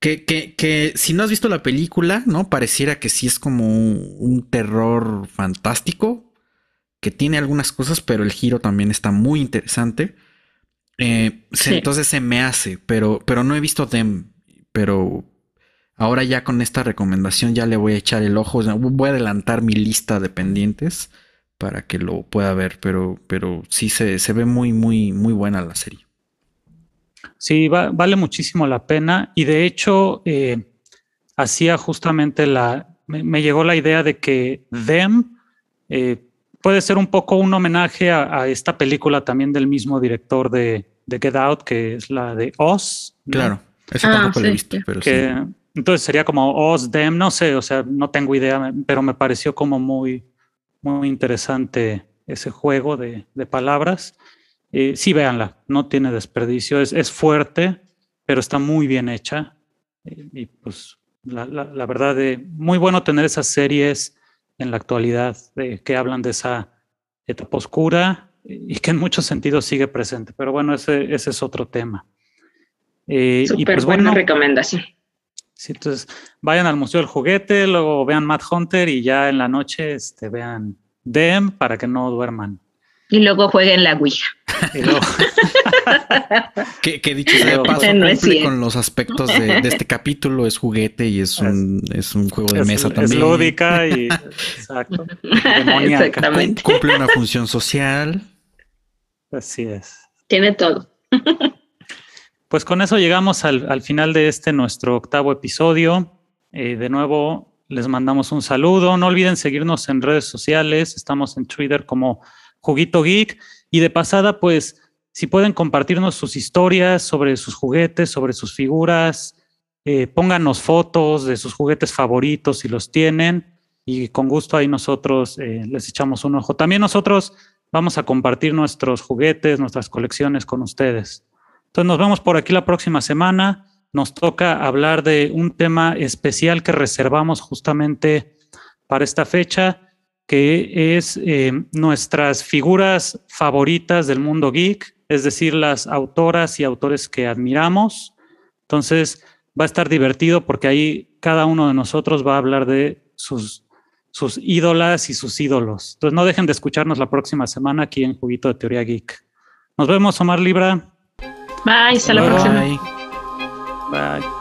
que, que, que, si no has visto la película, ¿no? Pareciera que sí es como un, terror fantástico, que tiene algunas cosas, pero el giro también está muy interesante. Eh, entonces se me hace, pero, pero no he visto Them, pero ahora ya con esta recomendación ya le voy a echar el ojo, voy a adelantar mi lista de pendientes para que lo pueda ver, pero, pero sí se, se ve muy, muy, muy buena la serie. Sí, vale muchísimo la pena y de hecho eh, hacía justamente la, me, llegó la idea de que Them eh, puede ser un poco un homenaje a, esta película también del mismo director de, Get Out, que es la de Oz. Claro, esa ah, tampoco la he visto, pero sí. Entonces sería como Oz, Them, no sé, o sea, no tengo idea, pero me pareció como muy, muy interesante ese juego de, de palabras. Eh, sí, véanla, no tiene desperdicio, es, fuerte, pero está muy bien hecha. Eh, y pues la, verdad, de, muy bueno tener esas series en la actualidad que hablan de esa etapa oscura y que en muchos sentidos sigue presente. Pero bueno, ese, ese es otro tema. Eh, y pues, buena recomendación. Sí, entonces vayan al Museo del Juguete, luego vean Mad Hunter y ya en la noche este, vean Dem para que no duerman. Y luego jueguen la Ouija. que, dicho sea de paso, cumple con los aspectos de, este capítulo, es juguete y es un, es, un juego de mesa también. Es lúdica y exacto. Exactamente. Cumple una función social. Así es. Tiene todo. Pues con eso llegamos al, final de este nuestro octavo episodio. Eh, de nuevo, les mandamos un saludo. No olviden seguirnos en redes sociales. Estamos en Twitter como Juguito Geek. Y de pasada, pues, si pueden compartirnos sus historias sobre sus juguetes, sobre sus figuras, eh, pónganos fotos de sus juguetes favoritos si los tienen. Y con gusto ahí nosotros eh, les echamos un ojo. También nosotros vamos a compartir nuestros juguetes, nuestras colecciones con ustedes. Entonces nos vemos por aquí la próxima semana. Nos toca hablar de un tema especial que reservamos justamente para esta fecha, que es eh, nuestras figuras favoritas del mundo geek, es decir, las autoras y autores que admiramos. Entonces va a estar divertido porque ahí cada uno de nosotros va a hablar de sus, sus ídolas y sus ídolos. Entonces no dejen de escucharnos la próxima semana aquí en Juguito de Teoría Geek. Nos vemos, Omar Libra. Bye, hasta la próxima. Bye.